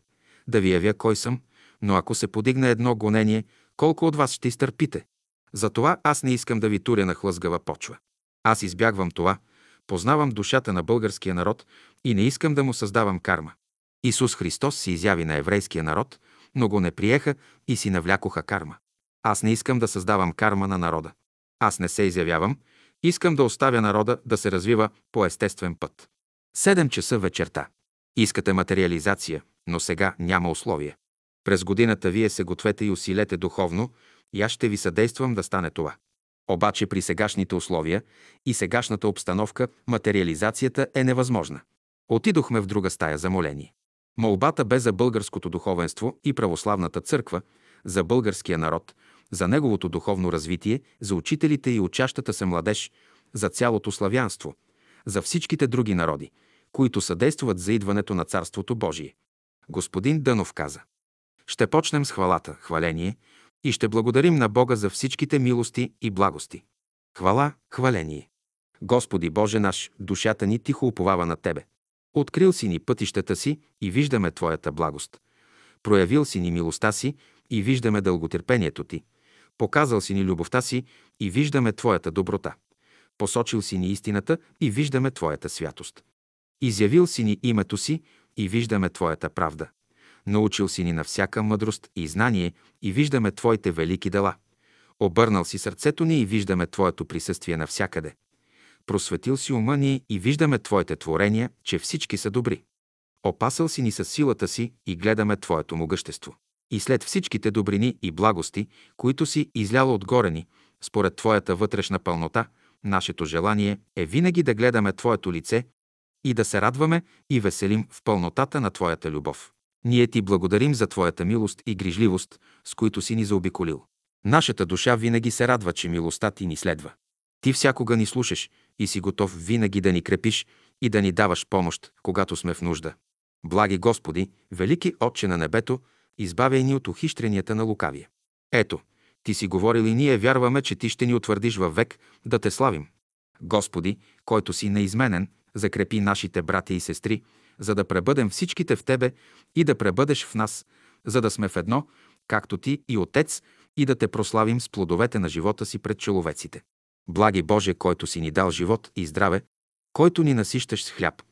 да ви явя кой съм, но ако се подигне едно гонение, колко от вас ще изтърпите? Затова аз не искам да ви туря на хлъзгава почва. Аз избягвам това, познавам душата на българския народ и не искам да му създавам карма. Исус Христос се изяви на еврейския народ, но го не приеха и си навлякоха карма. Аз не искам да създавам карма на народа. Аз не се изявявам, искам да оставя народа да се развива по естествен път. Седем часа вечерта. Искате материализация, но сега няма условия. През годината вие се гответе и усилете духовно и аз ще ви съдействам да стане това. Обаче при сегашните условия и сегашната обстановка материализацията е невъзможна. Отидохме в друга стая за моление. Молбата бе за българското духовенство и православната църква, за българския народ, за неговото духовно развитие, за учителите и учащата се младеж, за цялото славянство, за всичките други народи, които съдействат за идването на Царството Божие. Господин Дънов каза, ще почнем с хвалата, хваление, и ще благодарим на Бога за всичките милости и благости. Хвала, хваление. Господи Боже наш, душата ни тихо уповава на Тебе. Открил си ни пътищата си и виждаме Твоята благост. Проявил си ни милостта си и виждаме дълготърпението ти. Показал си ни любовта си и виждаме Твоята доброта. Посочил си ни истината и виждаме Твоята святост. Изявил си ни името си и виждаме Твоята правда. Научил си ни на всяка мъдрост и знание и виждаме Твоите велики дела. Обърнал си сърцето ни и виждаме Твоето присъствие навсякъде. Просветил си ума ни и виждаме Твоите творения, че всички са добри. Опасал си ни със силата си и гледаме Твоето могъщество. И след всичките добрини и благости, които си излял отгоре ни, според Твоята вътрешна пълнота, нашето желание е винаги да гледаме Твоето лице и да се радваме и веселим в пълнотата на Твоята любов. Ние Ти благодарим за Твоята милост и грижливост, с които си ни заобиколил. Нашата душа винаги се радва, че милостта Ти ни следва. Ти всякога ни слушаш и си готов винаги да ни крепиш и да ни даваш помощ, когато сме в нужда. Благи Господи, велики Отче на небето, избавяй ни от ухищренията на лукавия. Ето, Ти си говорил и ние вярваме, че Ти ще ни утвърдиш във век да Те славим. Господи, който си неизменен, закрепи нашите братя и сестри, за да пребъдем всичките в Тебе и да пребъдеш в нас, за да сме в едно, както Ти и Отец, и да Те прославим с плодовете на живота си пред човеците. Благи Боже, който си ни дал живот и здраве, който ни насищаш с хляб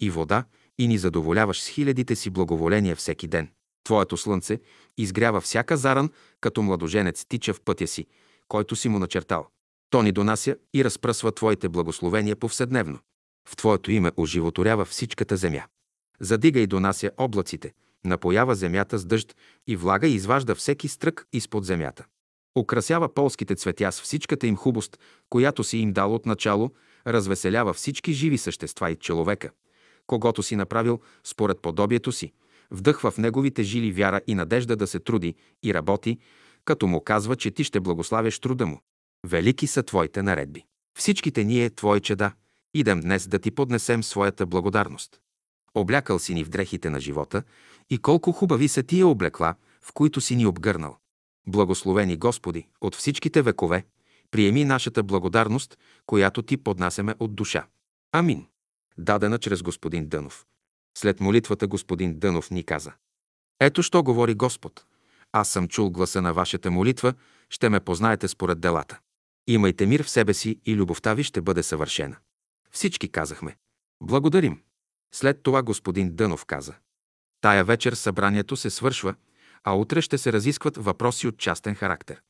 и вода и ни задоволяваш с хилядите си благоволения всеки ден. Твоето слънце изгрява всяка заран, като младоженец тича в пътя си, който си му начертал. То ни донася и разпръсва Твоите благословения повседневно. В Твоето име оживотворява всичката земя. Задига и донася облаците, напоява земята с дъжд и влага и изважда всеки стрък изпод земята. Украсява полските цветя с всичката им хубост, която си им дал от начало, развеселява всички живи същества и човека, когато си направил според подобието си, вдъхва в неговите жили вяра и надежда да се труди и работи, като му казва, че ти ще благославяш труда му. Велики са твоите наредби. Всичките ние, твои чеда, идем днес да ти поднесем своята благодарност. Облякал си ни в дрехите на живота и колко хубави са тия облекла, в които си ни обгърнал. Благословени Господи, от всичките векове, приеми нашата благодарност, която ти поднасяме от душа. Амин. Дадена чрез господин Дънов. След молитвата господин Дънов ни каза. Ето що говори Господ. Аз съм чул гласа на вашата молитва, ще ме познаете според делата. Имайте мир в себе си и любовта ви ще бъде съвършена. Всички казахме. Благодарим. След това господин Дънов каза. Тая вечер събранието се свършва, а утре ще се разискват въпроси от частен характер.